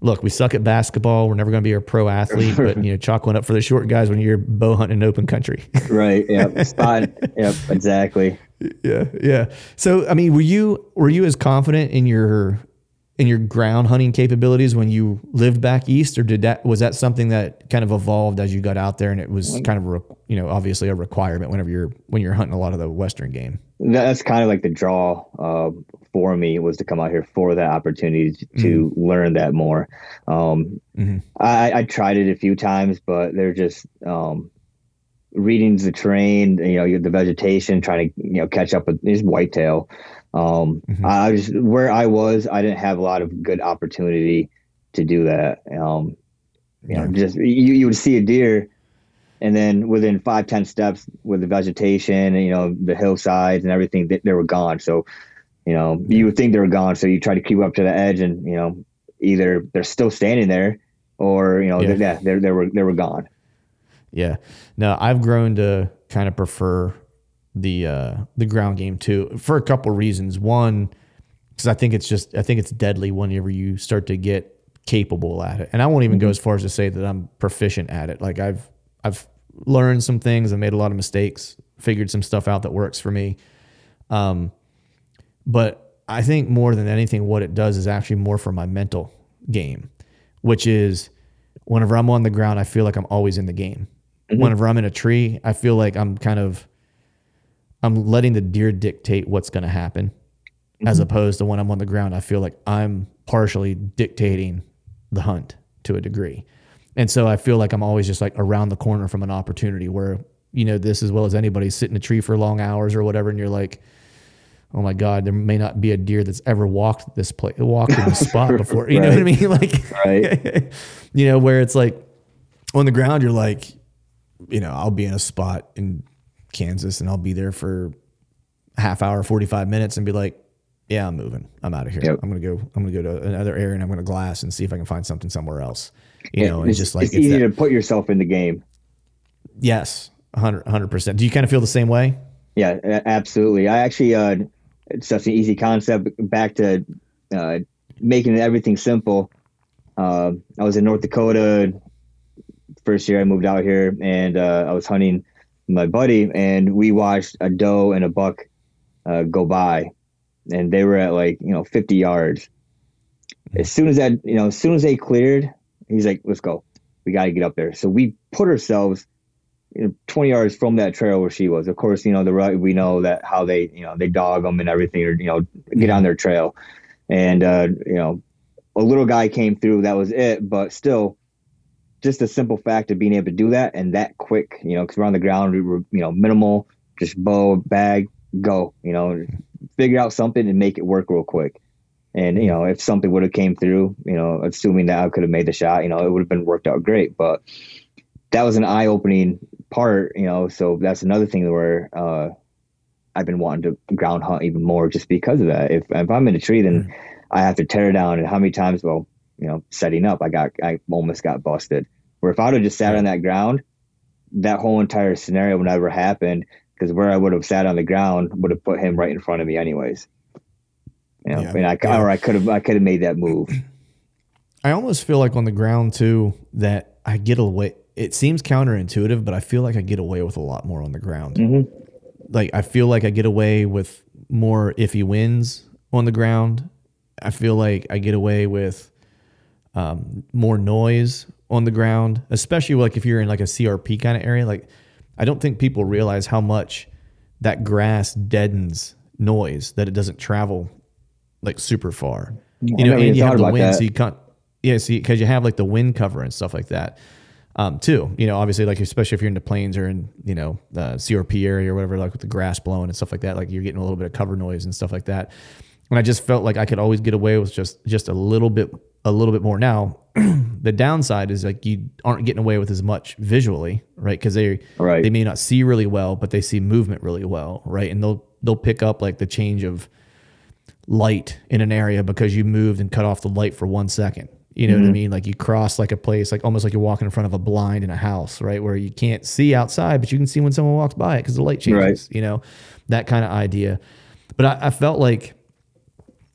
look, we suck at basketball. We're never going to be a pro athlete, but you know, chalk one up for the short guys when you're bow hunting in open country. right. Yeah. Spot. yep. Exactly. yeah. Yeah. So, I mean, were you, were you as confident in your, in your ground hunting capabilities when you lived back east or did that, was that something that kind of evolved as you got out there and it was kind of, a, you know, obviously a requirement whenever you're, when you're hunting a lot of the Western game? That's kind of like the draw uh, for me was to come out here for that opportunity to mm-hmm. learn that more. Um, mm-hmm. I, I, tried it a few times, but they're just um, reading the terrain, you know, the vegetation, trying to you know catch up with these whitetail. Um, mm-hmm. I just where I was, I didn't have a lot of good opportunity to do that. Um, you know, just you, you would see a deer and then within five ten steps with the vegetation and you know the hillsides and everything they, they were gone so you know, you would think they were gone, so you try to keep up to the edge, and you know, either they're still standing there, or you know, yeah, they, they, they were they were gone. Yeah. No, I've grown to kind of prefer the uh, the ground game too for a couple reasons. One, because I think it's just I think it's deadly whenever you start to get capable at it, and I won't even mm-hmm. go as far as to say that I'm proficient at it. Like I've I've learned some things, I made a lot of mistakes, figured some stuff out that works for me. Um, but I think more than anything, what it does is actually more for my mental game, which is whenever I'm on the ground, I feel like I'm always in the game. Mm-hmm. Whenever I'm in a tree, I feel like I'm kind of I'm letting the deer dictate what's going to happen, mm-hmm. as opposed to when I'm on the ground, I feel like I'm partially dictating the hunt to a degree. And so I feel like I'm always just like around the corner from an opportunity where, you know, this as well as anybody sit in a tree for long hours or whatever. And you're like, oh my God, there may not be a deer that's ever walked this place, walked in this spot before. You right. know what I mean? Like, right. you know, where it's like on the ground, you're like, you know, I'll be in a spot in Kansas and I'll be there for half hour, 45 minutes and be like, yeah, I'm moving. I'm out of here. Yep. I'm going to go, I'm going to go to another area and I'm going to glass and see if I can find something somewhere else. You know, it's, just like, it's, it's easy that, to put yourself in the game. Yes. 100 percent. Do you kind of feel the same way? Yeah, absolutely. I actually, uh, it's such an easy concept. Back to uh, making everything simple. Uh, I was in North Dakota first year I moved out here, and uh, I was hunting my buddy, and we watched a doe and a buck uh, go by, and they were at like you know 50 yards. As soon as that you know, as soon as they cleared, he's like, "Let's go, we got to get up there." So we put ourselves you know, 20 yards from that trail where she was. Of course, you know, the right, we know that how they, you know, they dog them and everything or, you know, get on their trail. And, uh, you know, a little guy came through, that was it. But still, just a simple fact of being able to do that and that quick, you know, because we're on the ground, we were, you know, minimal, just bow, bag, go, you know, figure out something and make it work real quick. And, you know, if something would have came through, you know, assuming that I could have made the shot, you know, it would have been worked out great. But, that was an eye opening part, you know. So that's another thing where uh, I've been wanting to ground hunt even more just because of that. If if I'm in a tree, then mm. I have to tear it down. And how many times? Well, you know, setting up, I got I almost got busted. Where if I would have just sat on that ground, that whole entire scenario would never happen because where I would have sat on the ground would have put him right in front of me anyways. You know, yeah. and I yeah. or I could have I could have made that move. I almost feel like on the ground too that I get away it seems counterintuitive, but I feel like I get away with a lot more on the ground. Mm-hmm. Like I feel like I get away with more iffy wins on the ground. I feel like I get away with um, more noise on the ground, especially like if you're in like a CRP kind of area. Like I don't think people realize how much that grass deadens noise that it doesn't travel like super far. You know, and you have the wind, that. so you can't. Yeah, see, because you have like the wind cover and stuff like that um, too. You know, obviously, like especially if you're in the plains or in you know the CRP area or whatever, like with the grass blowing and stuff like that, like you're getting a little bit of cover noise and stuff like that. And I just felt like I could always get away with just just a little bit a little bit more. Now, the downside is like you aren't getting away with as much visually, right? Because they right. they may not see really well, but they see movement really well, right? And they'll they'll pick up like the change of light in an area because you moved and cut off the light for one second you know mm-hmm. what I mm-hmm. mean? Like you cross like a place, like almost like you're walking in front of a blind in a house, right? Where you can't see outside, but you can see when someone walks by it because the light changes, right. you know, that kind of idea. But I, I, felt like,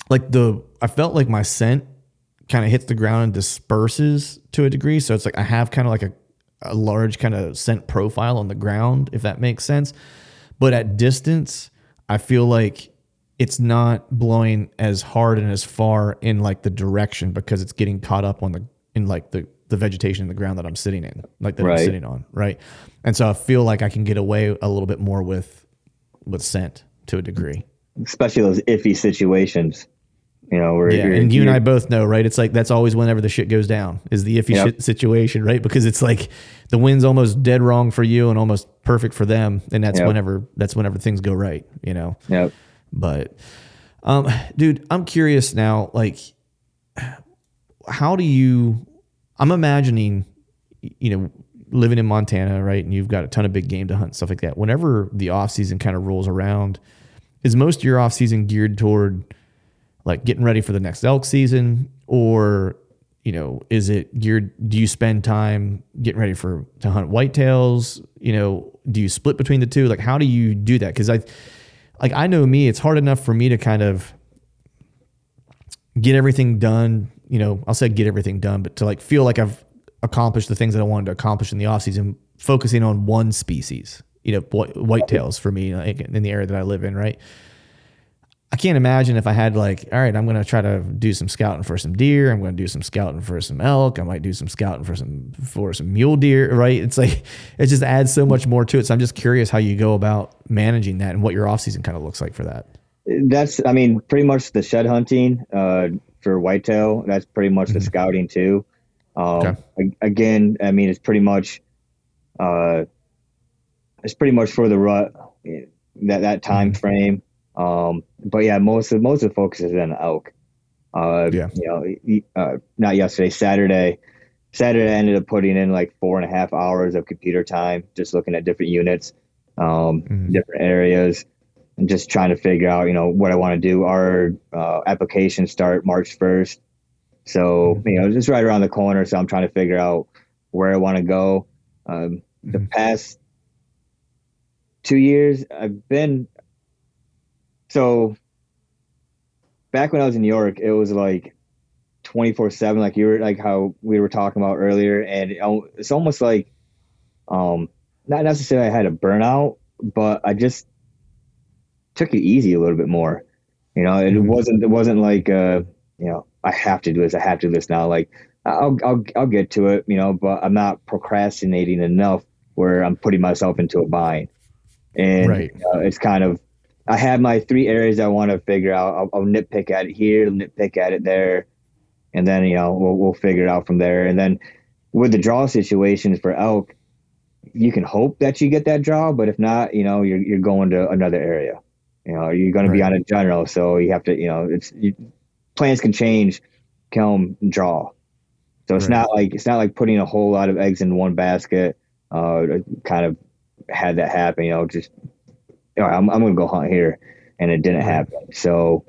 like the, I felt like my scent kind of hits the ground and disperses to a degree. So it's like I have kind of like a, a large kind of scent profile on the ground, if that makes sense. But at distance, I feel like it's not blowing as hard and as far in like the direction because it's getting caught up on the in like the the vegetation in the ground that I'm sitting in, like that Right. I'm sitting on, right? And so I feel like I can get away a little bit more with with scent to a degree. especially those iffy situations. You know, where Yeah, and you and I both know, right? It's like that's always whenever the shit goes down is the iffy Yep. shit situation, right? Because it's like the wind's almost dead wrong for you and almost perfect for them, and that's Yep. whenever that's whenever things go right, you know. Yep. But, um, dude, I'm curious now. Like, how do you? I'm imagining, you know, living in Montana, right? And you've got a ton of big game to hunt, stuff like that. Whenever the off season kind of rolls around, is most of your off season geared toward like getting ready for the next elk season, or you know, is it geared? Do you spend time getting ready for to hunt whitetails? You know, do you split between the two? Like, how do you do that? Because I like I know me, it's hard enough for me to kind of get everything done. You know, I'll say get everything done, but to like feel like I've accomplished the things that I wanted to accomplish in the off season, focusing on one species. You know, whitetails for me like, in the area that I live in, right? I can't imagine if I had like, all right, I'm going to try to do some scouting for some deer. I'm going to do some scouting for some elk. I might do some scouting for some for some mule deer. Right? It's like it just adds so much more to it. So I'm just curious how you go about managing that and what your off season kind of looks like for that. That's, I mean, pretty much the shed hunting uh, for whitetail. That's pretty much the scouting too. Um, Okay. Again, I mean, it's pretty much, uh, it's pretty much for the rut eh, that that time frame. Um, but yeah, most of most of the focus is on elk. Uh, Yeah. You know, uh, not yesterday, Saturday. Saturday, I ended up putting in like four and a half hours of computer time, just looking at different units, um, Mhm. different areas, and just trying to figure out, you know, what I want to do. Our uh, applications start March first, so you know, just right around the corner. So I'm trying to figure out where I want to go. Um, the Mhm. past two years, I've been so back when I was in New York, it was like 24 seven, like you were like how we were talking about earlier. And it it's almost like, um, not necessarily I had a burnout, but I just took it easy a little bit more. You know, it Mhm. wasn't, it wasn't like, uh, you know, I have to do this. I have to do this now. Like I'll, I'll, I'll get to it, you know, but I'm not procrastinating enough where I'm putting myself into a bind. And Right. uh, it's kind of, I have my three areas I want to figure out. I'll, I'll nitpick at it here, nitpick at it there, and then you know we'll we'll figure it out from there. And then with the draw situations for elk, you can hope that you get that draw, but if not, you know you're you're going to another area. You know you're going to be on a general, so you have to you know it's you, plans can change, come draw. So it's Right. not like it's not like putting a whole lot of eggs in one basket. Uh, kind of had that happen, you know, just all right, I'm, I'm going to go hunt here. And it didn't happen. So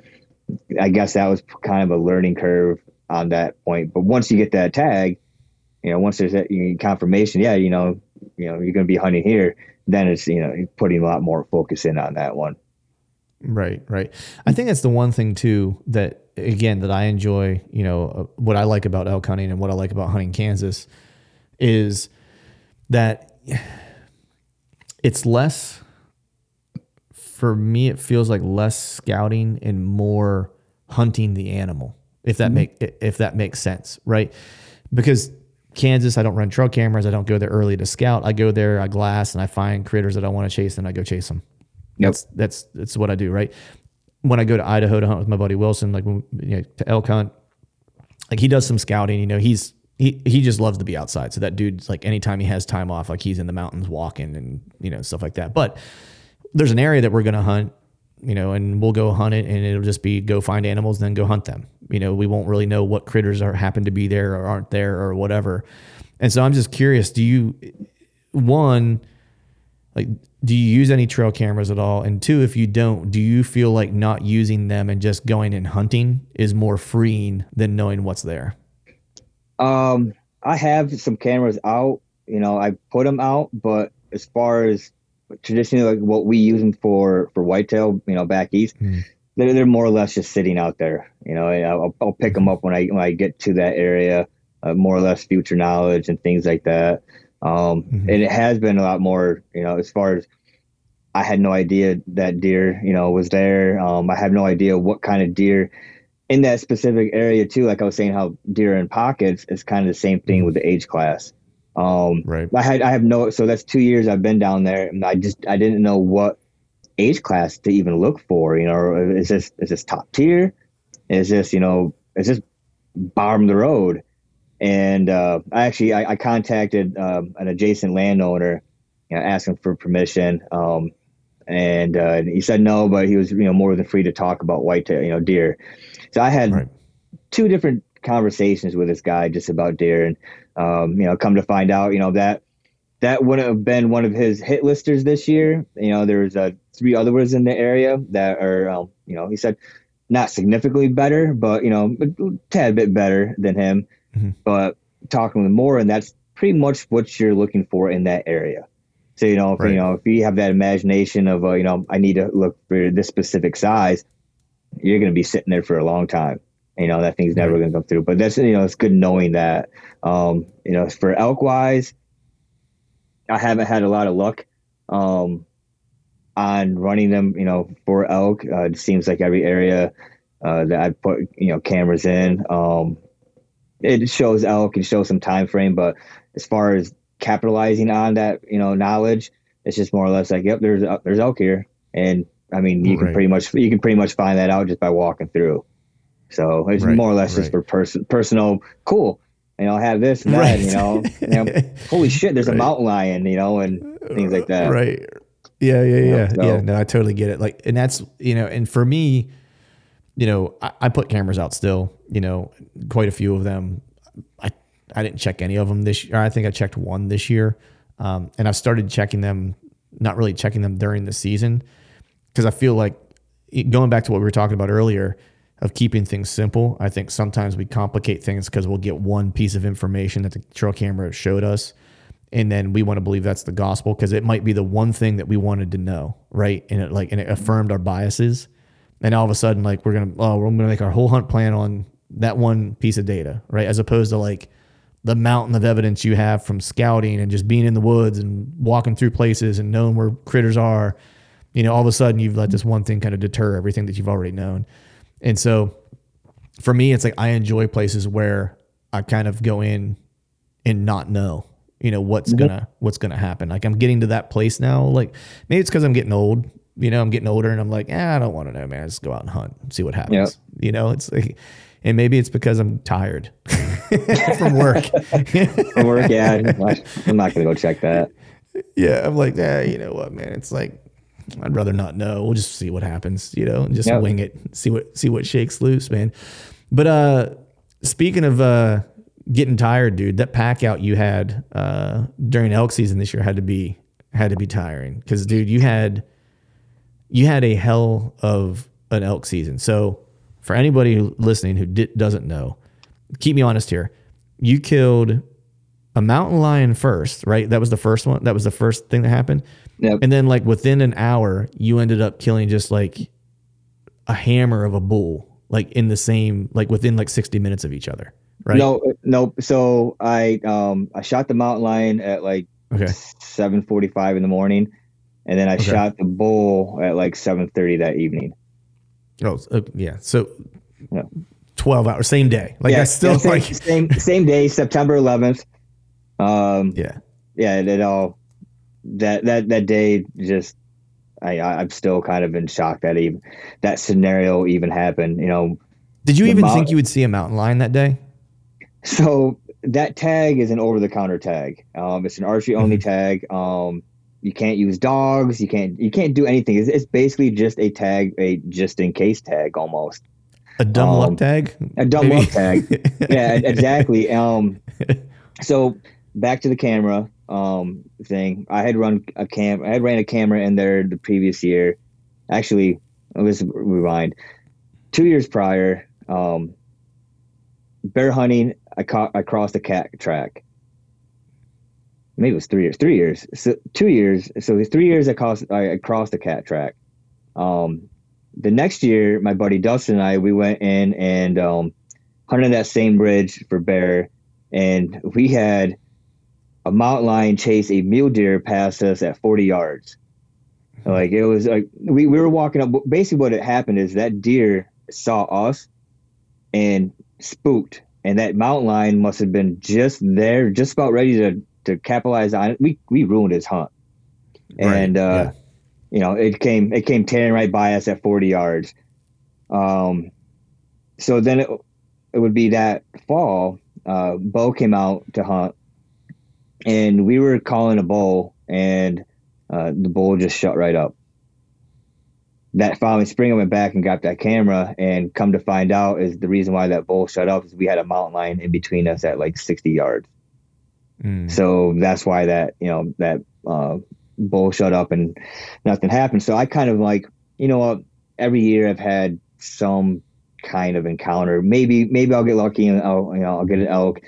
I guess that was kind of a learning curve on that point. But once you get that tag, you know, once there's that confirmation, yeah, you know, you know, you're going to be hunting here, then it's, you know, putting a lot more focus in on that one. Right, right. I think that's the one thing too that again that I enjoy. You know, uh, what I like about elk hunting and what I like about hunting Kansas is that it's less. For me, it feels like less scouting and more hunting the animal. If that mm-hmm. make if that makes sense, right? Because Kansas, I don't run trail cameras. I don't go there early to scout. I go there, I glass, and I find critters that I want to chase, and I go chase them. Yep. That's that's that's what I do, right? When I go to Idaho to hunt with my buddy Wilson, like when, you know, to elk hunt, like he does some scouting. You know, he's he he just loves to be outside. So that dude's like anytime he has time off, like he's in the mountains walking and you know stuff like that. But there's an area that we're gonna hunt, you know, and we'll go hunt it, and it'll just be go find animals, then go hunt them. You know, we won't really know what critters are happen to be there or aren't there or whatever. And so I'm just curious, do you one like do you use any trail cameras at all? And two, if you don't, do you feel like not using them and just going and hunting is more freeing than knowing what's there? Um, I have some cameras out, you know, I put them out, but as far as traditionally like what we use them for, for whitetail, you know, back east, Hmm. they're, they're more or less just sitting out there. You know, I'll, I'll pick them up when I when I get to that area. Uh, more or less future knowledge and things like that. Um, mm-hmm. And it has been a lot more, you know, as far as I had no idea that deer, you know, was there. Um, I have no idea what kind of deer in that specific area too. Like I was saying, how deer in pockets is kind of the same thing mm-hmm. with the age class. Um, right. I had I have no. So that's two years I've been down there, and I just I didn't know what age class to even look for. You know, is this is this top tier? Is this you know is this bottom of the road? And uh, I actually I, I contacted um, an adjacent landowner, you know, asking for permission. Um, and uh, he said no, but he was you know more than free to talk about whitetail, you know, deer. So I had right. two different conversations with this guy just about deer, and um, you know, come to find out, you know that that wouldn't have been one of his hit listers this year. You know, there's uh, three other ones in the area that are, um, you know, he said not significantly better, but you know, a tad bit better than him. Mm-hmm. But talking with more, and that's pretty much what you're looking for in that area. So you know, if right. you know, if you have that imagination of, uh, you know, I need to look for this specific size, you're going to be sitting there for a long time. You know, that thing's never right. going to come through. But that's you know, it's good knowing that. Um, you know, for elk wise, I haven't had a lot of luck um, on running them. You know, for elk, uh, it seems like every area uh, that I put you know cameras in, um, it shows elk and shows some time frame. But as far as capitalizing on that, you know, knowledge, it's just more or less like, yep, there's uh, there's elk here, and I mean, you right. can pretty much you can pretty much find that out just by walking through. So it's right, more or less right. just for person personal cool you know, have this and that, you know, you know holy shit, there's right. a mountain lion, you know, and things like that. Right. Yeah, yeah, yeah. so, yeah. No, I totally get it. Like, and that's, you know, and for me, you know, I, I, put cameras out still, you know, quite a few of them. I, I didn't check any of them this year. I think I checked one this year. Um, and I've started checking them, not really checking them during the season because I feel like going back to what we were talking about earlier, of keeping things simple. I think sometimes we complicate things because we'll get one piece of information that the trail camera showed us. And then we want to believe that's the gospel because it might be the one thing that we wanted to know, right? And it like and it affirmed our biases. And all of a sudden, like we're gonna oh, we're gonna make our whole hunt plan on that one piece of data, right? As opposed to like the mountain of evidence you have from scouting and just being in the woods and walking through places and knowing where critters are. You know, all of a sudden you've let this one thing kind of deter everything that you've already known. And so for me, it's like I enjoy places where I kind of go in and not know, you know, what's mm-hmm. gonna what's gonna happen. Like I'm getting to that place now. Like maybe it's because I'm getting old. You know, I'm getting older and I'm like, eh, I don't want to know, man. Just go out and hunt, and see what happens. Yep. You know, it's like, and maybe it's because I'm tired from work. from work, yeah. I'm not gonna go check that. Yeah, I'm like, yeah, you know what, man? It's like I'd rather not know. We'll just see what happens, you know, and just yep. wing it, see what see what shakes loose, man. But uh speaking of uh getting tired, dude, that pack out you had uh during elk season this year had to be had to be tiring cuz dude, you had you had a hell of an elk season. So, for anybody listening who di- doesn't know, keep me honest here. You killed a mountain lion first, right? That was the first one. That was the first thing that happened. Yep. And then like within an hour, you ended up killing just like a hammer of a bull, like in the same, like within like 60 minutes of each other. Right. No, no. So I, um, I shot the mountain lion at like okay. 745 in the morning. And then I okay. shot the bull at like 730 that evening. Oh, uh, yeah. So yeah. 12 hours, same day. Like yeah, that's still yeah, same, like same, same day, September 11th. Um, yeah. Yeah. It, it all, that that that day just I I'm still kind of in shock that even that scenario even happened. You know, did you even mo- think you would see a mountain lion that day? So that tag is an over the counter tag. Um, it's an archery only mm-hmm. tag. Um, you can't use dogs. You can't you can't do anything. It's, it's basically just a tag, a just in case tag almost. A dumb um, luck tag. A dumb Maybe. luck tag. yeah, exactly. Um, so back to the camera um, thing. I had run a cam. I had ran a camera in there the previous year. Actually, let's rewind. Two years prior, um, bear hunting. I caught. I crossed a cat track. Maybe it was three years. Three years. So two years. So three years. I crossed. I crossed a cat track. Um, the next year, my buddy Dustin and I, we went in and um, hunted that same bridge for bear, and we had a mountain lion chase a mule deer past us at 40 yards. Like it was like we, we were walking up. Basically, what had happened is that deer saw us and spooked, and that mountain lion must have been just there, just about ready to to capitalize on it. We we ruined his hunt, Right, and uh, yeah. you know it came it came tearing right by us at 40 yards. Um, so then it it would be that fall. Uh, Bo came out to hunt, and we were calling a bull, and uh, the bull just shut right up. That following spring, I went back and got that camera, and come to find out is the reason why that bull shut up is we had a mountain lion in between us at like 60 yards. Mm. So that's why that you know that uh, bull shut up and nothing happened. So I kind of like you know what every year I've had some kind of encounter. Maybe maybe I'll get lucky and I'll you know I'll get an elk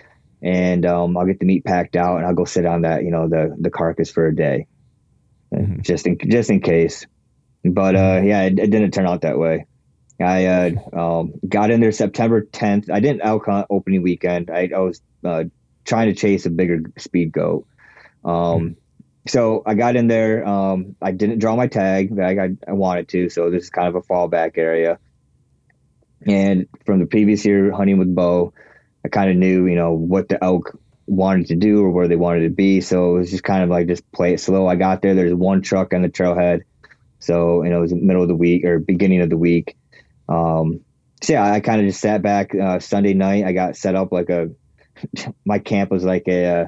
and um, I'll get the meat packed out and I'll go sit on that you know the the carcass for a day, Mhm. just in just in case. But uh, yeah, it, it didn't turn out that way. I uh, um, got in there September 10th. I didn't elk hunt opening weekend. I, I was uh, trying to chase a bigger speed goat. Um, So I got in there. Um, I didn't draw my tag. that I, I, I wanted to. So this is kind of a fallback area. And from the previous year hunting with Bo, I kind of knew, you know, what the elk wanted to do or where they wanted to be. So it was just kind of like just play it slow. I got there. There's one truck on the trailhead. So, you know, it was the middle of the week or beginning of the week. Um, so yeah, I kind of just sat back uh, Sunday night. I got set up like a, my camp was like a, uh,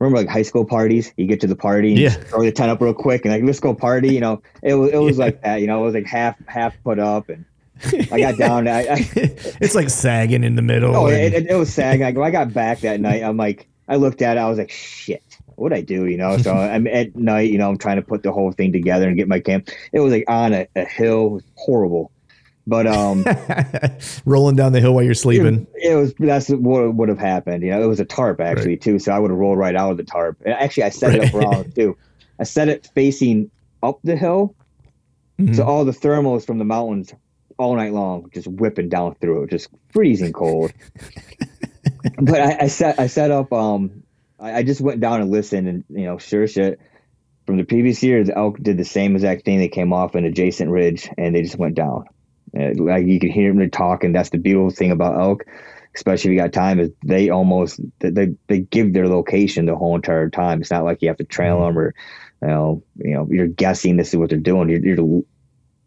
remember like high school parties? You get to the party and Yeah. throw the tent up real quick and like, let's go party. You know, it was, it was like that, you know, it was like half, half put up and I got down. I, I, it's like sagging in the middle. Oh, and- it, it, it was sagging. I got back that night, I'm like, I looked at it, I was like, shit, what I do? You know, so I'm at night, you know, I'm trying to put the whole thing together and get my camp. It was like on a, a hill, it was horrible. But um, rolling down the hill while you're sleeping. it, was that's what would have happened. You know, it was a tarp actually too, so I would have rolled right out of the tarp. And actually, I set it up wrong too. I set it facing up the hill, Mhm. so all the thermals from the mountains all night long just whipping down through it, just freezing cold. but I, I set I set up. Um, I, I just went down and listened, and you know, sure shit. From the previous year, the elk did the same exact thing. They came off an adjacent ridge, and they just went down. Uh, like you could hear them talking. That's the beautiful thing about elk, especially if you got time. Is they almost they they give their location the whole entire time. It's not like you have to trail them or you know you know you're guessing this is what they're doing. You're, you're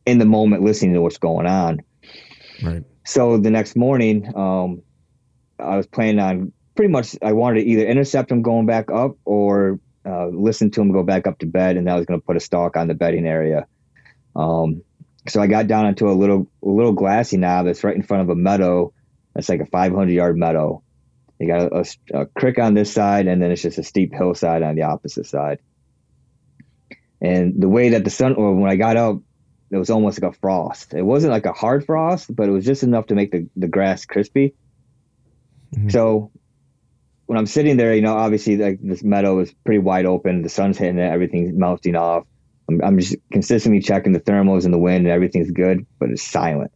in the moment listening to what's going on. Right. So the next morning, um, I was planning on pretty much. I wanted to either intercept him going back up or uh, listen to him go back up to bed, and I was going to put a stalk on the bedding area. Um, so I got down into a little a little glassy knob that's right in front of a meadow. That's like a 500 yard meadow. You got a, a, a creek on this side, and then it's just a steep hillside on the opposite side. And the way that the sun, or when I got up, it was almost like a frost. It wasn't like a hard frost, but it was just enough to make the, the grass crispy. Mhm. So when I'm sitting there, you know, obviously like this meadow is pretty wide open. The sun's hitting it, everything's melting off. I'm, I'm just consistently checking the thermals and the wind and everything's good, but it's silent.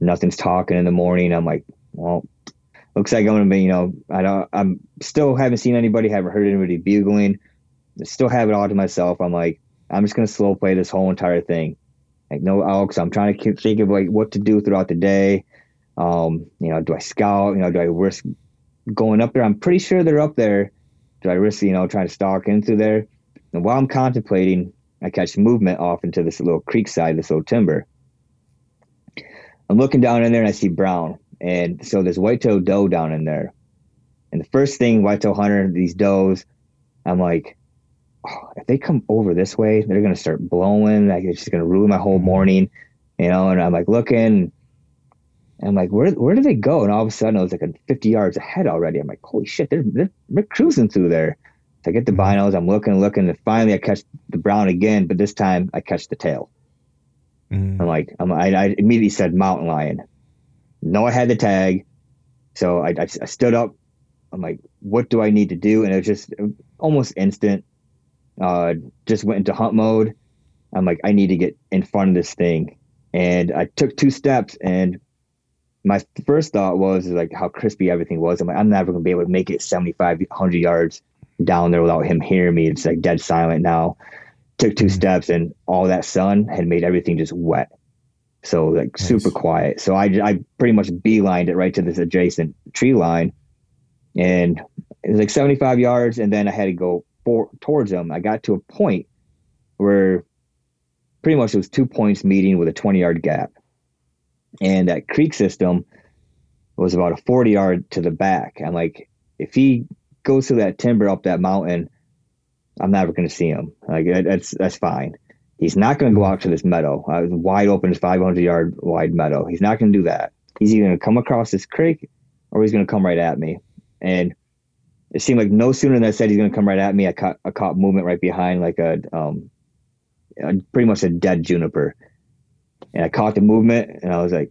Nothing's talking in the morning. I'm like, well, looks like I'm gonna be, you know, I don't, I'm still haven't seen anybody, haven't heard anybody bugling. I still have it all to myself. I'm like, I'm just gonna slow play this whole entire thing. Like no elks. I'm trying to think of like what to do throughout the day. Um, you know, do I scout? You know, do I risk going up there? I'm pretty sure they're up there. Do I risk, you know, trying to stalk into there? And while I'm contemplating, I catch movement off into this little creek side, this little timber. I'm looking down in there and I see brown. And so there's whitetail doe down in there. And the first thing, whitetail hunter, these does, I'm like, oh, if they come over this way, they're gonna start blowing. Like it's just gonna ruin my whole mm-hmm. morning, you know. And I'm like looking, I'm like, where where do they go? And all of a sudden, I was like 50 yards ahead already. I'm like, holy shit, they're they're, they're cruising through there. So I get the mm-hmm. binos, I'm looking, looking, and finally I catch the brown again, but this time I catch the tail. Mm. I'm like, I'm, I, I immediately said mountain lion. No, I had the tag, so I, I, I stood up. I'm like, what do I need to do? And it was just uh, almost instant. Uh, just went into hunt mode. I'm like, I need to get in front of this thing. and I took two steps and my first thought was like how crispy everything was. I'm like, I'm never gonna be able to make it 75, 100 yards down there without him hearing me. It's like dead silent now. Took 2 mm-hmm. steps and all that sun had made everything just wet. So like nice. super quiet. So I, I pretty much beelined it right to this adjacent tree line and it was like 75 yards. And then I had to go for, towards them. I got to a point where pretty much it was two points meeting with a 20 yard gap and that creek system was about a 40 yard to the back. I'm like, if he goes through that timber up that mountain, I'm never going to see him. Like that's that's fine. He's not going to go out to this meadow, uh, wide open, 500 yard wide meadow. He's not going to do that. He's either going to come across this creek or he's going to come right at me. And it seemed like no sooner than I said he's going to come right at me, I caught I caught movement right behind, like a um, pretty much a dead juniper and I caught the movement and I was like,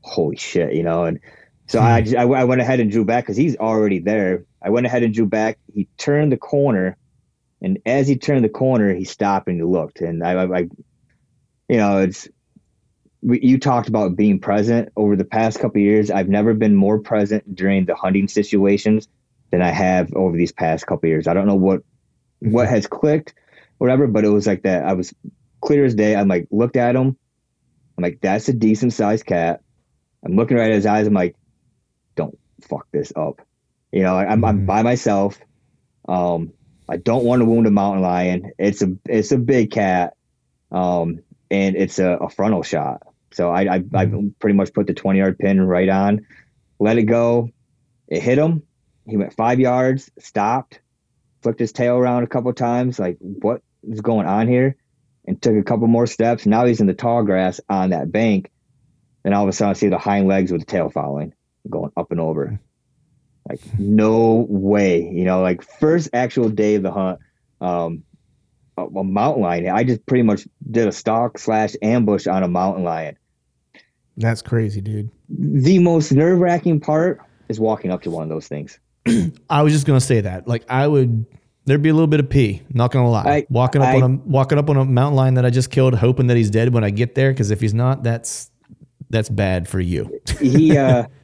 holy shit, you know, and so I, I, I went ahead and drew back because he's already there. I went ahead and drew back. He turned the corner, and as he turned the corner, he stopped and he looked. And I, I, I you know, it's you talked about being present over the past couple years. I've never been more present during the hunting situations than I have over these past couple years. I don't know what what mm-hmm. has clicked, whatever, but it was like that. I was clear as day. I'm like looked at him I'm like, that's a decent sized cat. I'm looking right at his eyes. I'm like, don't fuck this up. You know, I'm, mm-hmm. I'm by myself. Um, I don't want to wound a mountain lion. It's a it's a big cat, um, and it's a, a frontal shot. So I, I, I mm-hmm. pretty much put the 20 yard pin right on, let it go. It hit him. He went five yards, stopped, flicked his tail around a couple times. Like, what is going on here? and took a couple more steps. Now he's in the tall grass on that bank. And all of a sudden I see the hind legs with the tail following, going up and over. Like, no way. You know, like first actual day of the hunt, um, a, a mountain lion. I just pretty much did a stalk slash ambush on a mountain lion. That's crazy, dude. The most nerve wracking part is walking up to one of those things. I was just gonna say that. Like I would There'd be a little bit of pee. Not gonna lie. I, walking up I, on a walking up on a mountain lion that I just killed, hoping that he's dead when I get there. Because if he's not, that's that's bad for you. he. uh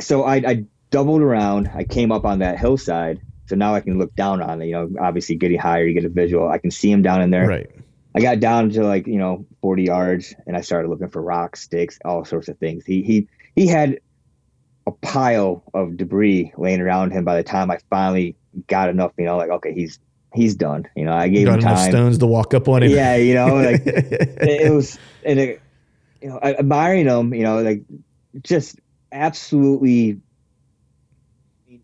So I, I doubled around. I came up on that hillside, so now I can look down on it. You know, obviously getting higher, you get a visual. I can see him down in there. Right. I got down to like you know 40 yards, and I started looking for rocks, sticks, all sorts of things. He he he had a pile of debris laying around him by the time I finally got enough, you know, like okay, he's he's done. You know, I gave got him time. stones to walk up on him. Yeah, you know, like it, was, and it, you know, admiring him, you know, like just absolutely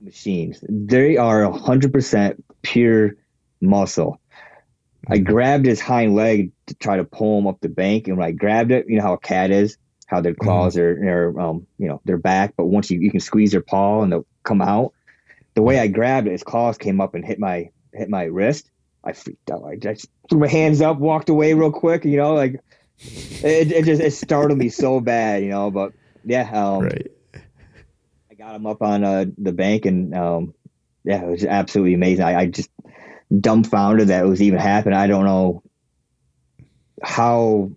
machines. They are hundred percent pure muscle. I mm-hmm. grabbed his hind leg to try to pull him up the bank, and when I grabbed it, you know how a cat is, how their claws mm-hmm. are, are, um, you know, they're back, but once you you can squeeze their paw and they'll come out the way I grabbed it, his claws came up and hit my hit my wrist. I freaked out. I just threw my hands up, walked away real quick. You know, like it, it just it startled me so bad. You know, but yeah, um, right. I got him up on uh, the bank, and um, yeah, it was absolutely amazing. I, I just dumbfounded that it was even happening. I don't know how.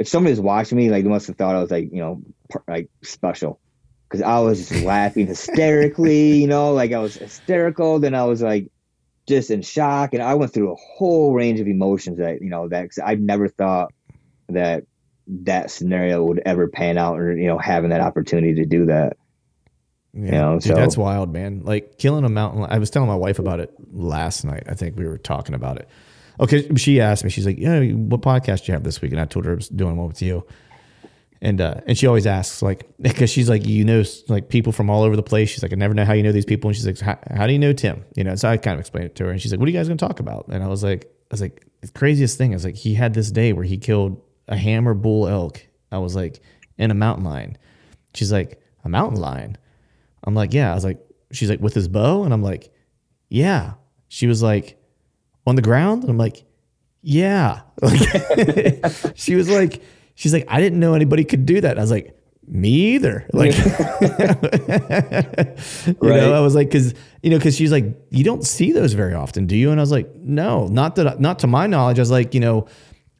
If somebody was watching me, like they must have thought I was like, you know, like special because I was just laughing hysterically, you know, like I was hysterical. Then I was like just in shock, and I went through a whole range of emotions that you know that cause I never thought that that scenario would ever pan out, or you know, having that opportunity to do that. Yeah, you know, dude, so that's wild, man. Like killing a mountain. I was telling my wife about it last night. I think we were talking about it. Okay, she asked me. She's like, "Yeah, what podcast do you have this week?" And I told her I was doing one with you and uh, and she always asks like because she's like you know like people from all over the place. She's like I never know how you know these people, and she's like how, do you know Tim? You know, so I kind of explained it to her, and she's like, what are you guys going to talk about? And I was like, I was like the craziest thing is like he had this day where he killed a hammer bull elk. I was like in a mountain lion. She's like a mountain lion. I'm like yeah. I was like she's like with his bow, and I'm like yeah. She was like on the ground, and I'm like yeah. Like she was like She's like, I didn't know anybody could do that. I was like, me either. Like, you right. know, I was like, cause, you know, cause she's like, you don't see those very often, do you? And I was like, no, not that, not to my knowledge. I was like, you know,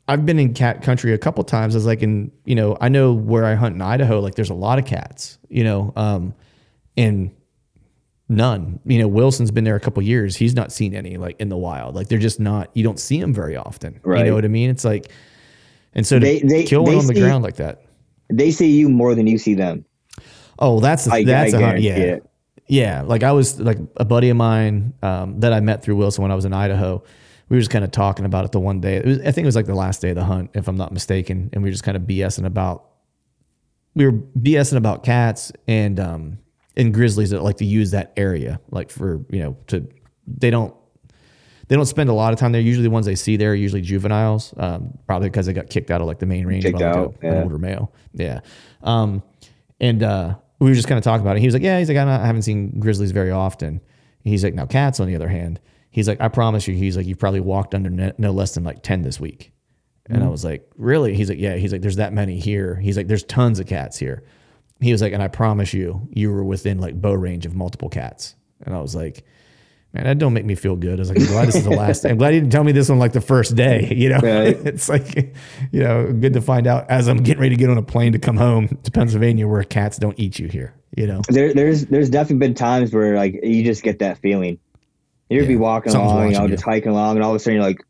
I've been in cat country a couple times. I was like in, you know, I know where I hunt in Idaho. Like, there's a lot of cats. You know, um, and none. You know, Wilson's been there a couple years. He's not seen any like in the wild. Like, they're just not. You don't see them very often. Right. You know what I mean? It's like, and so They- they- kill one they on the ground like that. They see you more than you see them. Oh, that's I- that's I a hunt. Yeah, it. yeah. Like I was like a buddy of mine um, that I met through Wilson when I was in Idaho. We were just kind of talking about it the one day. It was, I think it was like the last day of the hunt, if I'm not mistaken, and we were just kind of BSing about. We were BSing about cats and um, and grizzlies that like to use that area, like for you know to they don't they don't spend a lot of time there. Usually, the ones they see there are usually juveniles, um, probably because they got kicked out of like the main range Kicked by like, out, a- an yeah. older male. Yeah, um, and uh, we were just kind of talking about it. He was like, "Yeah," he's like, "I haven't seen grizzlies very often." He's like, "Now cats, on the other hand, he's like, I promise you, he's like, you've probably walked under no, no less than like ten this week." And I was like, "Really?" He's like, "Yeah." He's like, "There's that many here." He's like, "There's tons of cats here." He was like, "And I promise you, you were within like bow range of multiple cats." And I was like, Man, that don't make me feel good. I was like, I'm glad this is the last. I'm glad he didn't tell me this on like the first day. You know, Right. it's like, you know, good to find out as I'm getting ready to get on a plane to come home to Pennsylvania, where cats don't eat you here. You know, There, there's there's definitely been times where like you just get that feeling. You'd be walking Something's along, you know, you. just hiking along, and all of a sudden you're like,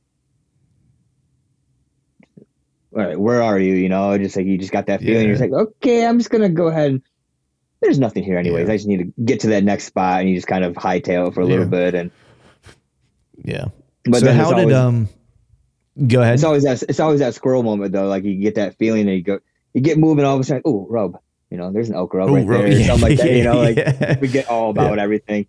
"All right, where are you?" You know, just like you just got that feeling. You're just like, "Okay, I'm just gonna go ahead." and There's nothing here, anyways. Yeah. I just need to get to that next spot, and you just kind of hightail it for a little Yeah. bit, and yeah. but so how did always, um? Go ahead. it's always that it's always that squirrel moment though. Like you get that feeling, and you go, you get moving, all of a sudden, oh, rub, you know, there's an elk rub Ooh, right rub. there, or something like that. You know, like yeah. we get all about everything,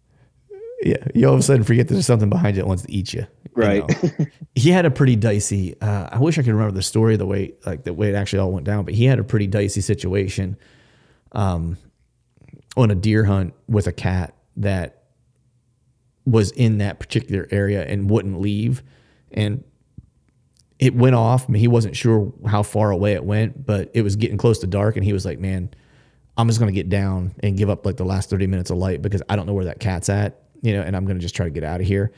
Yeah, you all of a sudden forget there's something behind you that wants to eat you. you right? know. he had a pretty dicey. Uh, I wish I could remember the story the way like the way it actually all went down, but he had a pretty dicey situation, um, on a deer hunt with a cat that was in that particular area and wouldn't leave, and it went off. I mean, he wasn't sure how far away it went, but it was getting close to dark, and he was like, "Man, I'm just gonna get down and give up like the last 30 minutes of light because I don't know where that cat's at, you know, and I'm gonna just try to get out of here."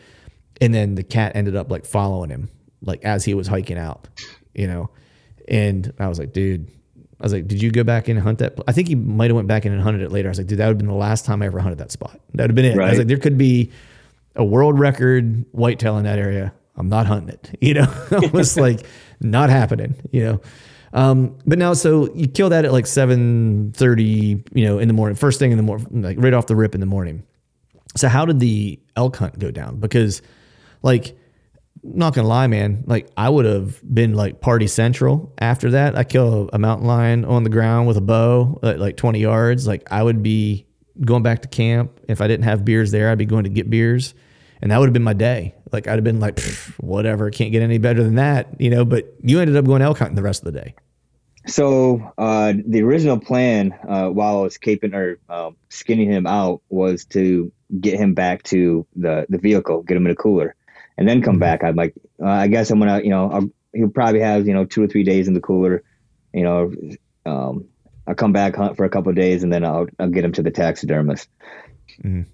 And then the cat ended up like following him, like as he was hiking out, you know. And I was like, dude, I was like, did you go back in and hunt that? pl-" I think he might have went back in and hunted it later. I was like, dude, that would have been the last time I ever hunted that spot. That would have been it. I was like, there could be a world record whitetail in that area. I'm not hunting it. You know, it was like not happening. You know, um, but now so you kill that at like seven thirty. You know, in the morning, first thing in the morning, like right off the rip in the morning. So how did the elk hunt go down? Because like not gonna lie, man, like I would have been like party central after that. I kill a mountain lion on the ground with a bow at like 20 yards. Like I would be going back to camp. If I didn't have beers there, I'd be going to get beers. And that would have been my day. Like I'd have been like, whatever, can't get any better than that, you know. But you ended up going elk hunting the rest of the day. So uh, the original plan, uh, while I was caping or um, skinning him out, was to get him back to the the vehicle, get him in a cooler, and then come back. I'm like, uh, I guess I'm gonna, you know, I'll, he'll probably have you know two or three days in the cooler, you know. Um, I'll come back hunt for a couple of days, and then I'll I'll get him to the taxidermist. Mhm.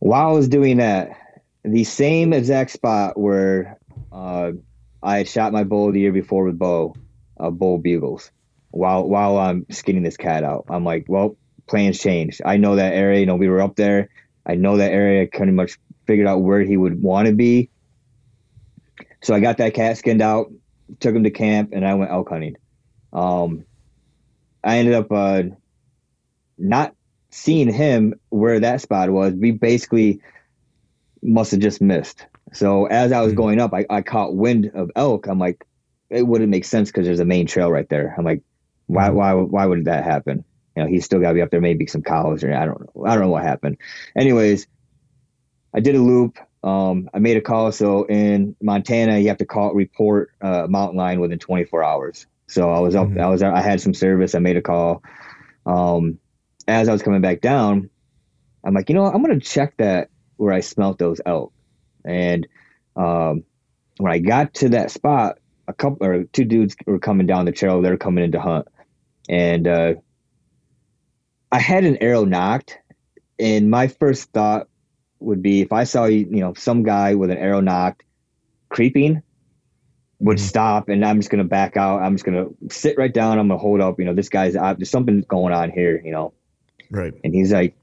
While I was doing that, the same exact spot where uh, I had shot my bull the year before with bow, uh, bull bugles while while I'm skinning this cat out. I'm like, well, plans changed. I know that area. You know, we were up there. I know that area. Kind of much figured out where he would want to be. So I got that cat skinned out, took him to camp, and I went elk hunting. Um, I ended up uh, not seeing him where that spot was. We basically must have just missed. So as I was Mhm. going up, I, I caught wind of elk. I'm like, it wouldn't make sense because there's a main trail right there. I'm like, why Mhm. why why would that happen? You know, he's still got to be up there. Maybe some cows or I don't know. I don't know what happened. Anyways, I did a loop. Um, I made a call. So in Montana, you have to call report uh, mountain lion within 24 hours. So I was up. Mhm. I was. I had some service. I made a call. Um, as I was coming back down, I'm like, you know, what? I'm gonna check that where I smelt those elk. And um, when I got to that spot, a couple or two dudes were coming down the trail. They're coming in to hunt, and uh, I had an arrow nocked. And my first thought would be if I saw you know some guy with an arrow nocked creeping, would stop and I'm just gonna back out. I'm just gonna sit right down. I'm gonna hold up. You know, this guy's out. There's something going on here. You know, Right. and he's like,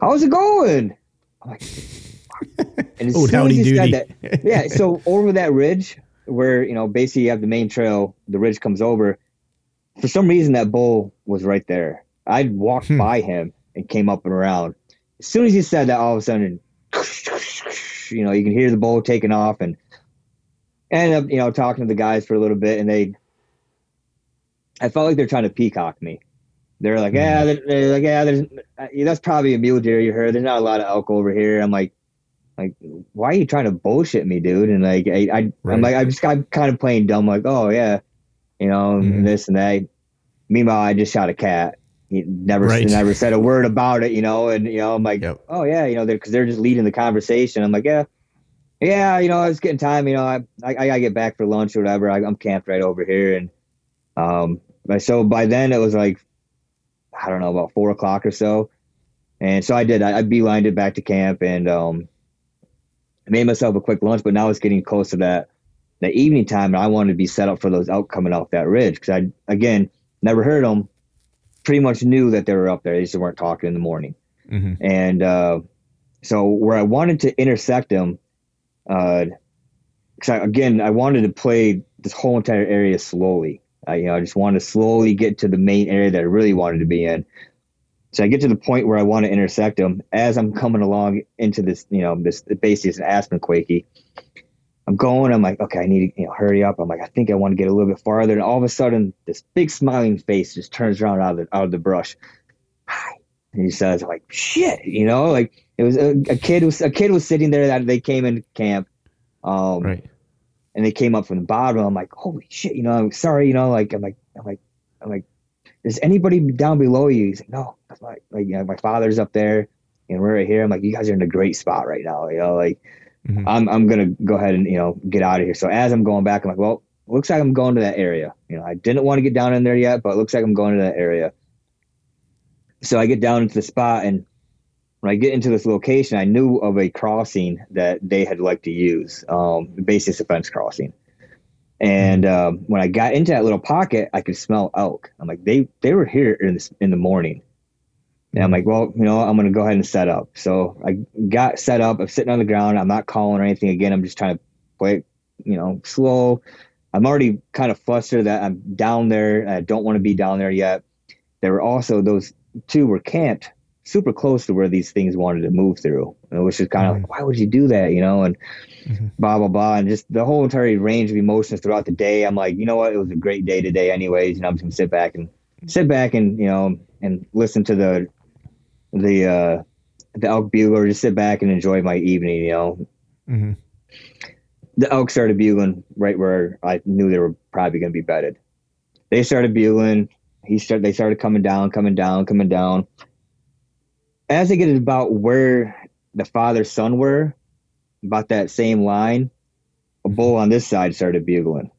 "How's it going?" I'm like, Oh, howdy as he said doody. that, yeah. So over that ridge, where you know basically you have the main trail, the ridge comes over. For some reason, that bull was right there. I walked Hmm. by him and came up and around. As soon as he said that, all of a sudden, you know, you can hear the bull taking off, and ended up, you know, talking to the guys for a little bit, and they, I felt like they're trying to peacock me. They're like, yeah, they're, they're like, yeah, there's, uh, that's probably a mule deer you heard. There's not a lot of elk over here. I'm like, like, why are you trying to bullshit me, dude? And like, I, I Right. I'm like, I just got kind of playing dumb, like, oh yeah, you know, Mhm. and this and that. Meanwhile, I just shot a cat. He never, Right. never said a word about it, you know. And you know, I'm like, Yep. oh yeah, you know, they're because they're just leading the conversation. I'm like, yeah, yeah, you know, it's getting time. You know, I, I, I gotta get back for lunch or whatever. I, I'm camped right over here, and um, so by then it was like, I don't know, about four o'clock or so, and so I did. I, I beelined it back to camp and um, made myself a quick lunch. But now it's getting close to that that evening time, and I wanted to be set up for those elk coming off that ridge because I again never heard them. Pretty much knew that they were up there. They just weren't talking in the morning. Mhm. And uh, so where I wanted to intersect them, uh, cause I, again, I wanted to play this whole entire area slowly. I, you know, I just wanted to slowly get to the main area that I really wanted to be in. So I get to the point where I want to intersect them as I'm coming along into this, you know, this basically is an aspen quakey. I'm going, I'm like, okay, I need to, you know, hurry up. I'm like, I think I want to get a little bit farther. And all of a sudden, this big smiling face just turns around out of the, out of the brush. Hi. And he says, like, shit, you know, like it was a, a kid was a kid was sitting there that they came in camp. Um, Right. and they came up from the bottom. I'm like, holy shit, you know, I'm sorry, you know, like I'm like, I'm like, I'm like, is anybody down below you? He's like, no, that's my like, you know, my father's up there, and we're right here. I'm like, you guys are in a great spot right now, you know, like, Mhm. I'm I'm gonna go ahead and you know get out of here. So as I'm going back, I'm like, well, looks like I'm going to that area. You know, I didn't want to get down in there yet, but it looks like I'm going to that area. So I get down into the spot, and when I get into this location, I knew of a crossing that they had liked to use, um, basis fence crossing. And um, when I got into that little pocket, I could smell elk. I'm like, they they were here in this in the morning. And I'm like, well, you know, I'm gonna go ahead and set up. So I got set up. I'm sitting on the ground. I'm not calling or anything. Again, I'm just trying to play, you know, slow. I'm already kind of flustered that I'm down there. I don't want to be down there yet. There were also those two were camped super close to where these things wanted to move through. which is was just kind of like, why would you do that? You know, and Mhm. blah blah blah, and just the whole entire range of emotions throughout the day. I'm like, you know what? It was a great day today, anyways. And I'm just gonna sit back and sit back and you know and listen to the the uh the elk bugle or just sit back and enjoy my evening. You know, Mhm. the elk started bugling right where I knew they were probably going to be bedded. They started bugling. He started. They started coming down, coming down, coming down. As they get about where the father son were, about that same line, a bull on this side started bugling.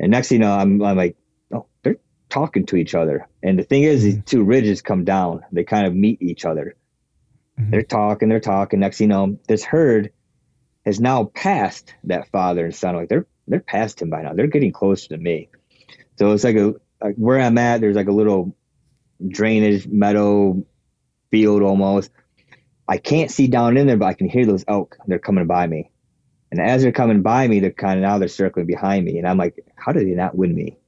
And next thing you know, I'm, I'm like, oh, they're talking to each other. And the thing is, these two ridges come down. They kind of meet each other. Mhm. They're talking, they're talking. Next thing you know, this herd has now passed that father and son. Like they're they're past him by now. They're getting closer to me. So it's like a like where I'm at. There's like a little drainage meadow field almost. I can't see down in there, but I can hear those elk. They're coming by me, and as they're coming by me, they're kind of now they're circling behind me, and I'm like, how did they not win me?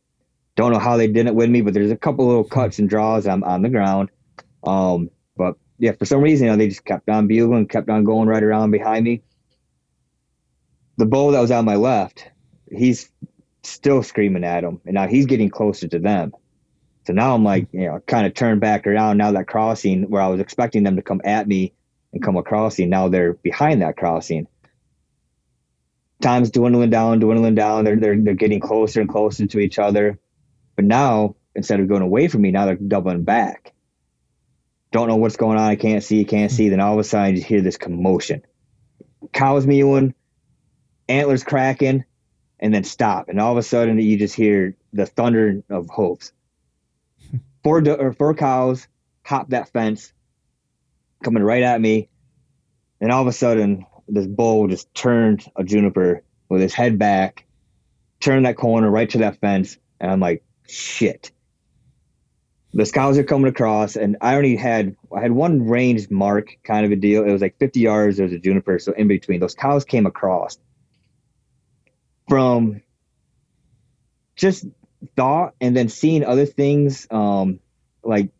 Don't know how they didn't win me, but there's a couple little cuts and draws. I'm on the ground, um, but yeah, for some reason, you know, they just kept on bugling, kept on going right around behind me. The bull that was on my left, he's still screaming at him, and now he's getting closer to them. So now I'm like, mm-hmm. you know, kind of turned back around. Now that crossing where I was expecting them to come at me and come across, me, now they're behind that crossing. Time's dwindling down, dwindling down. They're they're they're getting closer and closer to each other. But now instead of going away from me, now they're doubling back. Don't know what's going on. I can't see, can't see. Mm-hmm. Then all of a sudden, you hear this commotion. Cows mewing, antlers cracking, and then stop. And all of a sudden, you just hear the thunder of hooves. Four do- or four cows hop that fence, coming right at me. And all of a sudden, this bull just turned a juniper with his head back, turn that corner right to that fence, and I'm like, shit. The cows are coming across, and I only had I had one ranged mark kind of a deal. It was like 50 yards. There was a juniper, so in between those cows came across from just thought and then seeing other things um like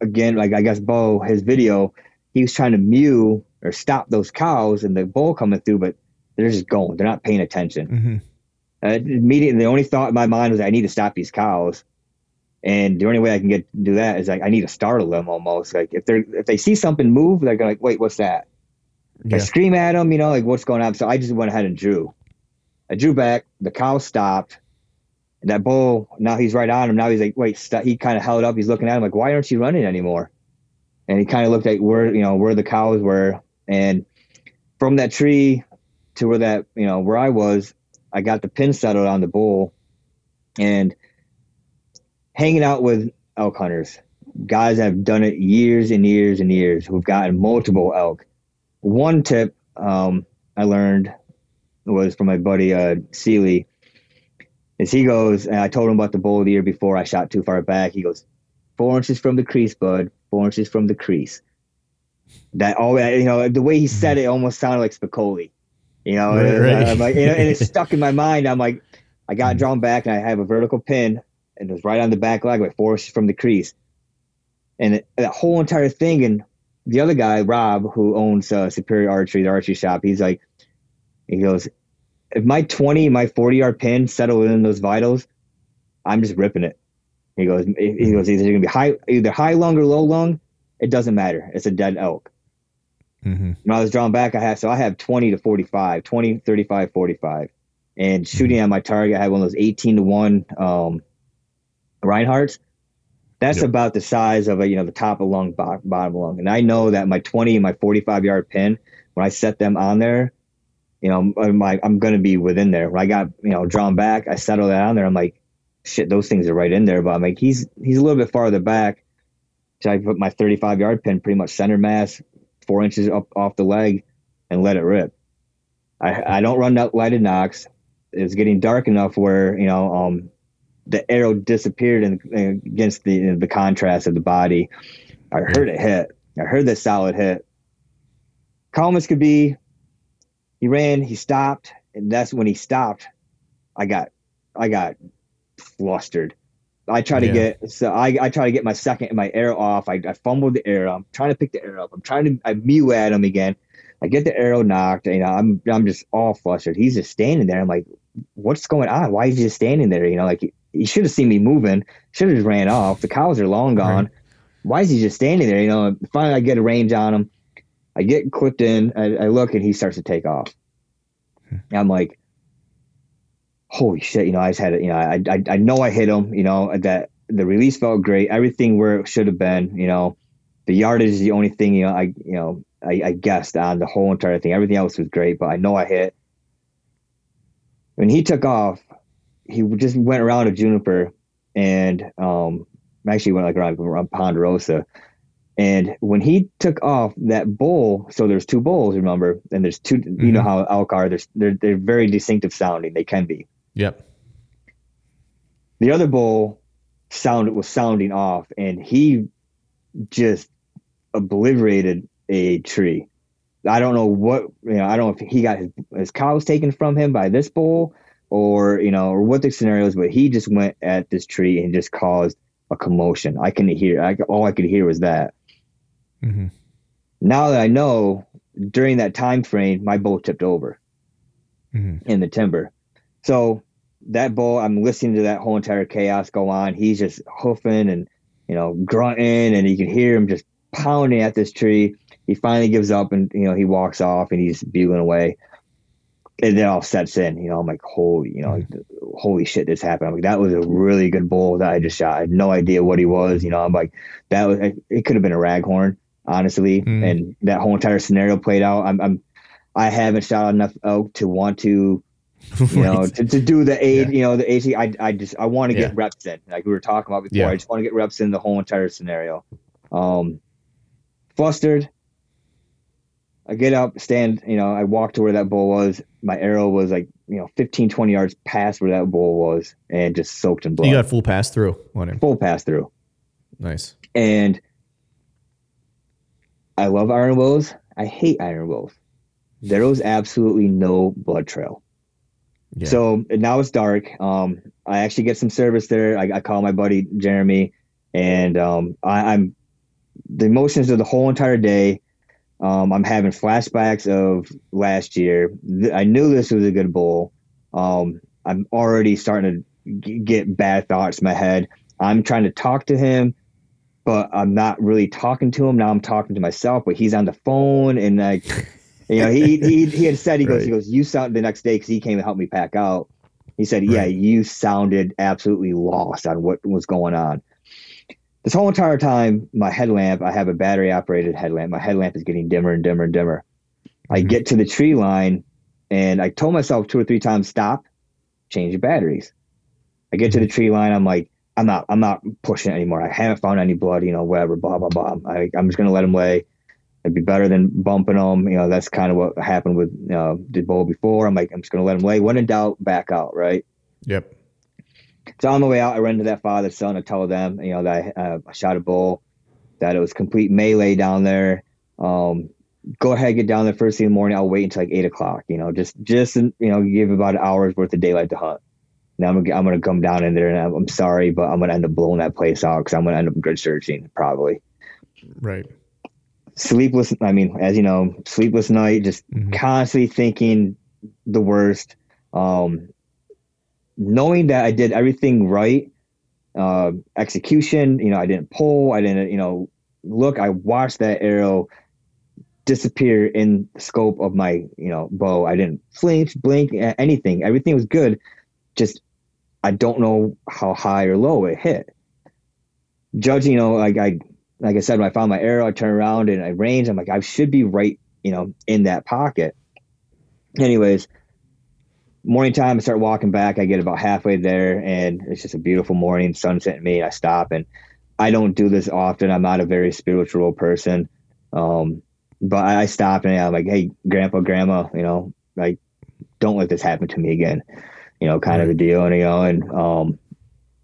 again like i guess bo his video he was trying to mew or stop those cows and the bull coming through but they're just going they're not paying attention Mm-hmm. uh, immediately the only thought in my mind was i need to stop these cows and the only way i can get do that is like i need to startle them almost like if they're if they see something move they're gonna like wait what's that I scream at them, you know, like what's going on. So I just went ahead and drew. I drew back. The cow stopped. And that bull, now he's right on him. Now he's like, wait, stop. he kind of held up. He's looking at him like, why aren't you running anymore? And he kind of looked at where, you know, where the cows were. And from that tree to where that, you know, where I was, I got the pin settled on the bull and hanging out with elk hunters, guys that have done it years and years and years who've gotten multiple elk one tip um, I learned was from my buddy uh, Seeley. Is he goes, and I told him about the bull the year before I shot too far back. He goes, four inches from the crease, bud, four inches from the crease. That all you know, the way he said mm-hmm. it almost sounded like Spicoli. You know, Right, and, right. I'm like, you know, and it stuck in my mind. I'm like, I got mm-hmm. drawn back, and I have a vertical pin, and it was right on the back leg, like four inches from the crease. And it, that whole entire thing, and the other guy, Rob, who owns uh, Superior Archery, the archery shop, he's like, he goes, if my 20, my 40 yard pin settle in those vitals, I'm just ripping it. He goes, he goes, either gonna be high, either high lung or low lung. It doesn't matter. It's a dead elk. Mm-hmm. When I was drawn back, I had, so I have 20 to 45, 20, 35, 45. And shooting at my target, I had one of those 18 to 1 um, Rinehart's. That's Yep. about the size of a, you know, the top of lung, bottom of lung. And I know that my 20 and my 45 yard pin, when I set them on there, you know, I'm, like, I'm to be within there. When I got, you know, drawn back, I settled on there. I'm like, shit, those things are right in there. But I'm like, he's, he's a little bit farther back. So I put my 35 yard pin pretty much center mass, four inches up off the leg and let it rip. I, I don't run that lighted nocks. It's getting dark enough where, you know, um, the arrow disappeared in, in- against the the contrast of the body. I heard it hit. I heard the solid hit. Calm as could be. He ran. He stopped, and that's when he stopped. I got, I got flustered. I try to Yeah. get so I, I try to get my second and my arrow off. I, I fumbled the arrow. I'm trying to pick the arrow up. I'm trying to I mew at him again. I get the arrow nocked. You know, I'm I'm just all flustered. He's just standing there. I'm like, what's going on? Why is he just standing there? You know, like he, he should have seen me moving. Should have just ran off. The cows are long gone. Right. Why is he just standing there? You know, finally I get a range on him. I get clipped in. I, I look and he starts to take off. I'm like, holy shit! You know, I just had it. You know, I, I I know I hit him. You know that the release felt great. Everything where it should have been. You know, the yardage is the only thing. You know, I you know I, I guessed on the whole entire thing. Everything else was great, but I know I hit. When he took off, he just went around a juniper, and um, actually went like around, around Ponderosa. And when he took off that bull, so there's two bulls, remember, and there's two. You know Mhm. how elk are. There's they're they're very distinctive sounding. They can be. Yep. The other bull sound was sounding off, and he just obliterated a tree. I don't know what you know. I don't know if he got his, his cows taken from him by this bull, or you know, or what the scenario is. But he just went at this tree and just caused a commotion. I couldn't hear. I, all I could hear was that. Mm-hmm. Now that I know, during that time frame, my bull tipped over Mm-hmm. in the timber. So that bull, I'm listening to that whole entire chaos go on. He's just hoofing and you know grunting, and you can hear him just pounding at this tree. He finally gives up, and you know he walks off, and he's bugling away. And then all sets in. You know, I'm like, holy, you know, holy shit, this happened. I'm like, that was a really good bull that I just shot. I had no idea what he was. You know, I'm like, that was it. Could have been a raghorn, honestly. Mm. And that whole entire scenario played out. I'm, I'm I haven't shot enough elk to want to you know, to, to do the aid, Yeah. you know, the AC. I, I just, I want to Yeah. get reps in, like we were talking about before. Yeah. I just want to get reps in the whole entire scenario. Um, flustered. I get up, stand, you know, I walk to where that bull was. My arrow was like, you know, 15, 20 yards past where that bull was and just soaked in blood. You got full pass through on him. full pass through. Nice. And I love iron willows. I hate iron willows. There was absolutely no blood trail. Yeah. So now it's dark. Um, I actually get some service there. I, I call my buddy Jeremy, and um, I, I'm the emotions of the whole entire day. Um, I'm having flashbacks of last year. I knew this was a good bull. Um, I'm already starting to g- get bad thoughts in my head. I'm trying to talk to him, but I'm not really talking to him. Now I'm talking to myself, but he's on the phone and like, you know, he, he, he had said, he goes, he goes, you sound the next day. Cause he came and helped me pack out. He said, yeah, Right. you sounded absolutely lost on what was going on. This whole entire time, my headlamp, I have a battery operated headlamp. My headlamp is getting dimmer and dimmer and dimmer. I Mhm. get to the tree line and I told myself two or three times, stop, change your batteries. I get to the tree line. I'm like, I'm not, I'm not pushing it anymore. I haven't found any blood, you know, whatever, blah, blah, blah. I, I'm just going to let him lay. It'd be better than bumping them. You know, that's kind of what happened with, you know, the bull before. I'm like, I'm just going to let him lay. When in doubt, back out. Right. Yep. So on the way out, I ran to that father son. I tell them, you know, that I, uh, I shot a bull, that it was complete melee down there. Um, go ahead, get down there first thing in the morning. I'll wait until like eight o'clock. You know, just just you know, give about an hour's worth of daylight to hunt. Now I'm gonna I'm gonna come down in there, and I'm, I'm sorry, but I'm gonna end up blowing that place out because I'm gonna end up grid searching probably. Right. Sleepless. I mean, as you know, sleepless night, just Mhm. constantly thinking the worst. Um, knowing that I did everything right, uh, execution, you know, I didn't pull, I didn't, you know, look, I watched that arrow disappear in the scope of my, you know, bow. I didn't flinch, blink, anything. Everything was good. Just, I don't know how high or low it hit. Judging, you know, like I, like I said, when I found my arrow, I turn around and I range. I'm like, I should be right, you know, in that pocket. Anyways, morning time, I start walking back. I get about halfway there, and it's just a beautiful morning, sunset. hitting me. I stop, and I don't do this often. I'm not a very spiritual person, um, but I stop and I'm like, "Hey, Grandpa, Grandma, you know, like, don't let this happen to me again." You know, kind of a deal, and you know, and um,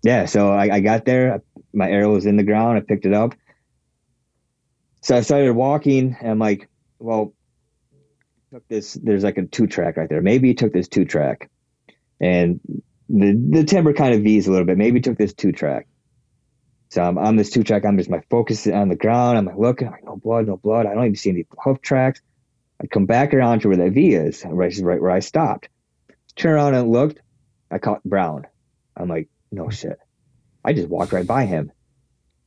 yeah. So I, I got there. My arrow was in the ground. I picked it up. So I started walking, and I'm like, "Well, took this there's like a two track right there maybe he took this two track and the the timber kind of v's a little bit maybe he took this two track so i'm on this two track i'm just my focus is on the ground i'm like looking I'm like no blood no blood i don't even see any hoof tracks i come back around to where that v is right right where i stopped turn around and looked i caught brown i'm like no shit i just walked right by him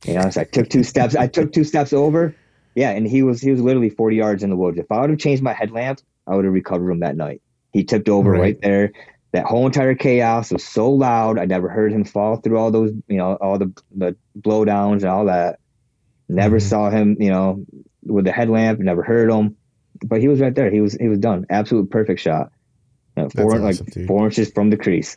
you know so i took two steps i took two steps over yeah, and he was he was literally 40 yards in the woods. If I would have changed my headlamp, I would have recovered him that night. He tipped over Right. right, there. That whole entire chaos was so loud. I never heard him fall through all those, you know, all the the blowdowns and all that. Never Mhm. saw him, you know, with the headlamp. Never heard him, but he was right there. He was he was done. Absolute perfect shot. You four awesome, like dude. four inches from the crease.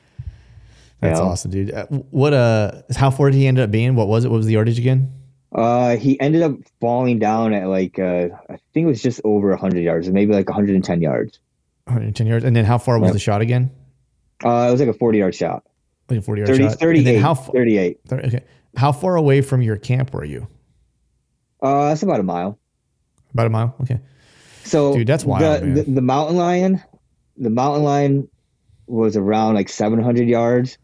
That's Yeah. awesome, dude. Uh, what uh how far did he end up being? What was it? What was the yardage again? Uh, he ended up falling down at like uh, I think it was just over 100 yards, maybe like 110 yards. 110 yards. And then how far was Yep. the shot again? Uh, it was like a 40 yard shot. Like a 40 yard 30, shot. And 38. how far? 38. Okay. How far away from your camp were you? Uh, that's about a mile. About a mile. Okay. So Dude, that's wild, The, the, the mountain lion, the mountain lion was around like 700 yards,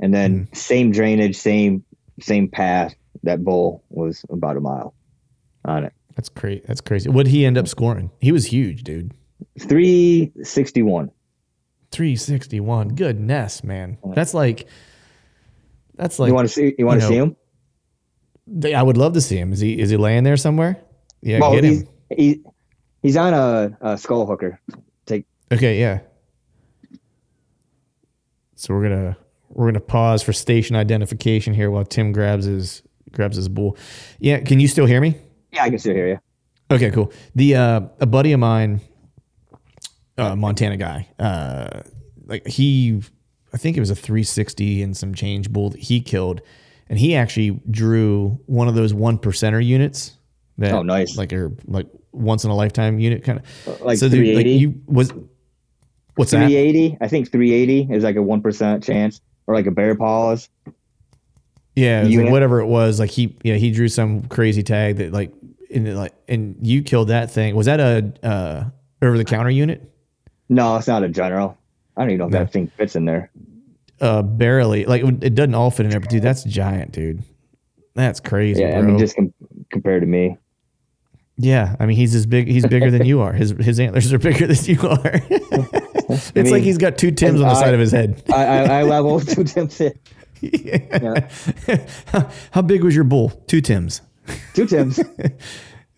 and then Mm. same drainage, same same path. That bull was about a mile on it. That's crazy. That's crazy. What he end up scoring? He was huge, dude. 361. 361. Goodness, man. That's like that's like you want to see? You want to you see him? they- I would love to see him. Is he is he laying there somewhere? Yeah, well, get he's him. he, he's on a, a skull hooker. Okay, yeah. So we're gonna we're gonna pause for station identification here while Tim grabs his grabs his bull. Yeah, can you still hear me? yeah, I can still hear you. Okay, cool. The uh, a buddy of mine, uh, Montana guy, uh, like he, I think it was a 360 and some change bull that he killed, and he actually drew one of those one percenter units. That, Oh, nice. Like are like once in a lifetime unit kind of Like so dude, like 380? you was what's that 380. I think 380 is like a one percent chance, or like a bear paws. yeah it like whatever it was like he yeah he drew some crazy tag that like in like and you killed that thing was that a uh over the counter unit No, it's not a general. I don't even know if No. that thing fits in there. uh barely like it doesn't all fit in there but dude that's giant dude that's crazy Yeah, I mean, just com- compared to me. Yeah i mean he's as big he's bigger than you are his his antlers are bigger than you are it's mean, like he's got two tims on the I- side of his head I, I, I level two tims. Yeah. how, how big was your bull two tims Two tims. Uh,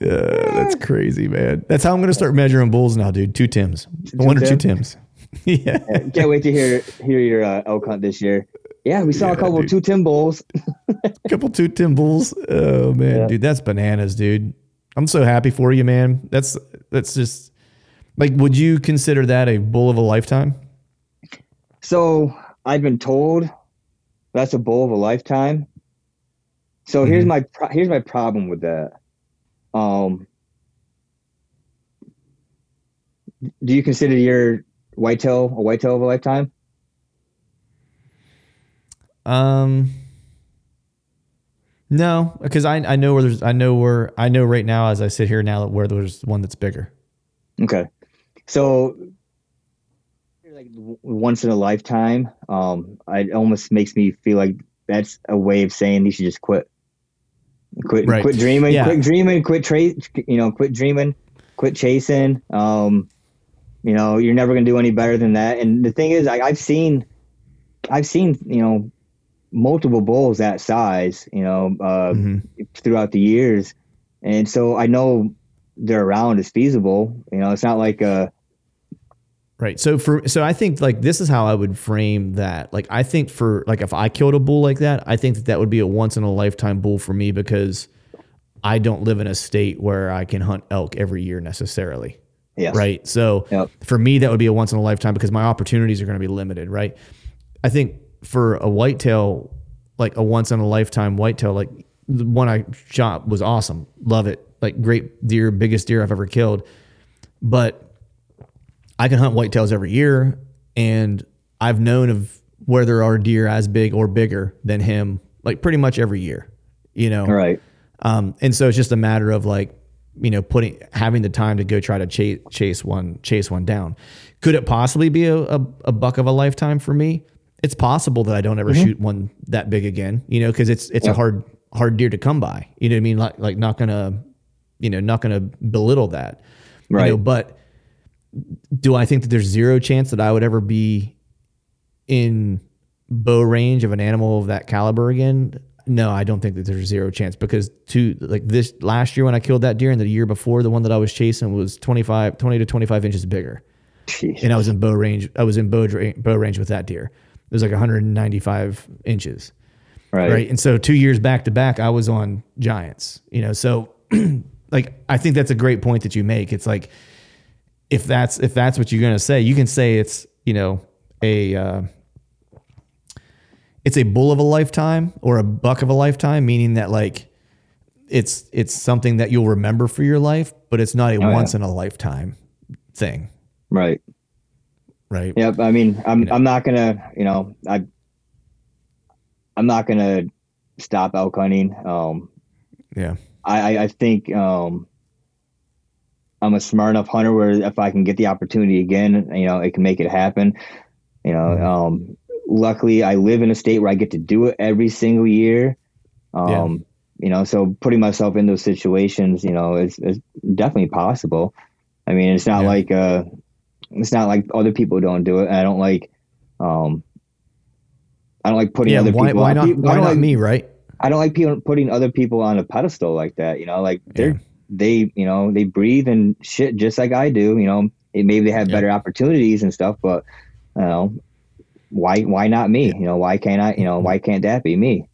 that's crazy, man. That's how I'm going to start measuring bulls now, dude. Two Tims. One or two Tims. yeah. Can't wait to hear hear your uh, elk hunt this year. Yeah, we saw Yeah, a couple dude. two Tim bulls. couple two Tim bulls. Oh, man. Yeah. Dude, that's bananas, dude. I'm so happy for you, man. That's, that's just like, would you consider that a bull of a lifetime? So I've been told that's a bull of a lifetime. So here's Mhm. my pro- here's my problem with that. Um, do you consider your whitetail a whitetail of a lifetime? Um, no, because I, I know where there's, I know where, I know right now as I sit here now where there's one that's bigger. Okay, so like once in a lifetime, um, it almost makes me feel like that's a way of saying you should just quit, quit, Right. quit dreaming, Yeah. quit dreaming, quit tra- you know, quit dreaming, quit chasing. Um, you know, you're never gonna do any better than that. And the thing is, I, I've seen, I've seen, you know, multiple bulls that size, you know, uh, Mhm. throughout the years, and so I know they're around is feasible. You know, it's not like uh Right. So for so I think like this is how I would frame that. Like I think for like if I killed a bull like that, I think that that would be a once in a lifetime bull for me because I don't live in a state where I can hunt elk every year necessarily. yes. Right. So Yep. for me that would be a once in a lifetime because my opportunities are going to be limited, right? I think for a whitetail like a once in a lifetime whitetail like the one I shot was awesome. Love it. Like great deer, biggest deer I've ever killed. But I can hunt whitetails every year, and I've known of where there are deer as big or bigger than him, like pretty much every year, you know. Right. Um, and so it's just a matter of like, you know, putting having the time to go try to chase chase one chase one down. Could it possibly be a, a, a buck of a lifetime for me? It's possible that I don't ever mm-hmm. shoot one that big again, you know, because it's it's a hard hard deer to come by. You know what I mean? Like like not gonna, you know, not gonna belittle that. You Right. know, but do I think that there's zero chance that I would ever be in bow range of an animal of that caliber again? No, I don't think that there's zero chance because to like this last year when I killed that deer and the year before the one that I was chasing was 25, 20 to 25 inches bigger. Jeez. And I was in bow range. I was in bow, bow range with that deer. It was like 195 inches Right. right? And so two years back to back, I was on Giants. You know, so like I think that's a great point that you make. It's like if that's if that's what you're gonna say, you can say it's you know a uh, it's a bull of a lifetime or a buck of a lifetime, meaning that like it's it's something that you'll remember for your life, but it's not a yeah. once in a lifetime thing, Right. Right? Yep. I mean, I'm You know. I'm not gonna, you know, I I'm not gonna stop elk hunting. Um, Yeah. I I, I think um, I'm a smart enough hunter where if I can get the opportunity again, you know, it can make it happen. You know, Mhm. um, luckily I live in a state where I get to do it every single year. Um, you know, so putting myself in those situations, you know, is, is definitely possible. I mean, it's not Yeah. like uh, it's not like other people don't do it. I don't like, um, I don't like putting Yeah. other Why, people. why on- not? Why don't like, me? Right? I don't like people putting other people on a pedestal like that. You know, like they're Yeah. they you know they breathe and shit just like I do. You know, it, maybe they have Yeah. better opportunities and stuff, but you know, why why not me? You know, why can't I? You know, why can't that be me?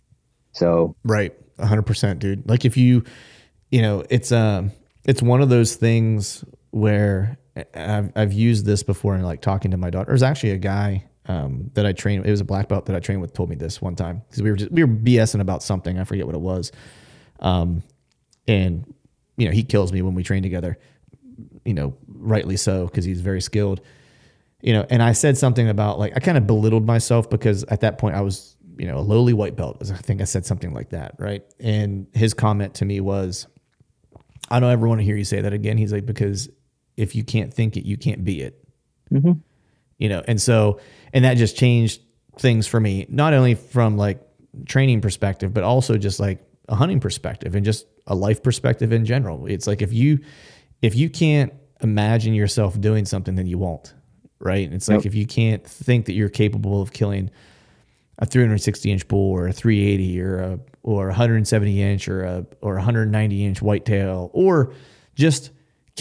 So Right. a hundred percent, dude. Like if you, you know, it's, um, it's one of those things where I've, I've used this before in like talking to my daughter. There's actually a guy, um, that I trained. It was a black belt that I trained with told me this one time because we were just, we were BSing about something. I forget what it was. Um, and you know, he kills me when we train together. You know, rightly so because he's very skilled. You know, and I said something about like I kind of belittled myself because at that point I was you know a lowly white belt. I think I said something like that, right? And his comment to me was, "I don't ever want to hear you say that again." He's like, "Because if you can't think it, you can't be it." Mm-hmm. You know, and so and that just changed things for me, not only from like training perspective, but also just like a hunting perspective and just a life perspective in general. It's like if you if you can't imagine yourself doing something, then you won't. Right. It's like if you can't think that you're capable of killing a 360 inch bull or a 380 or a or a 170 inch or a or a 190 inch whitetail or just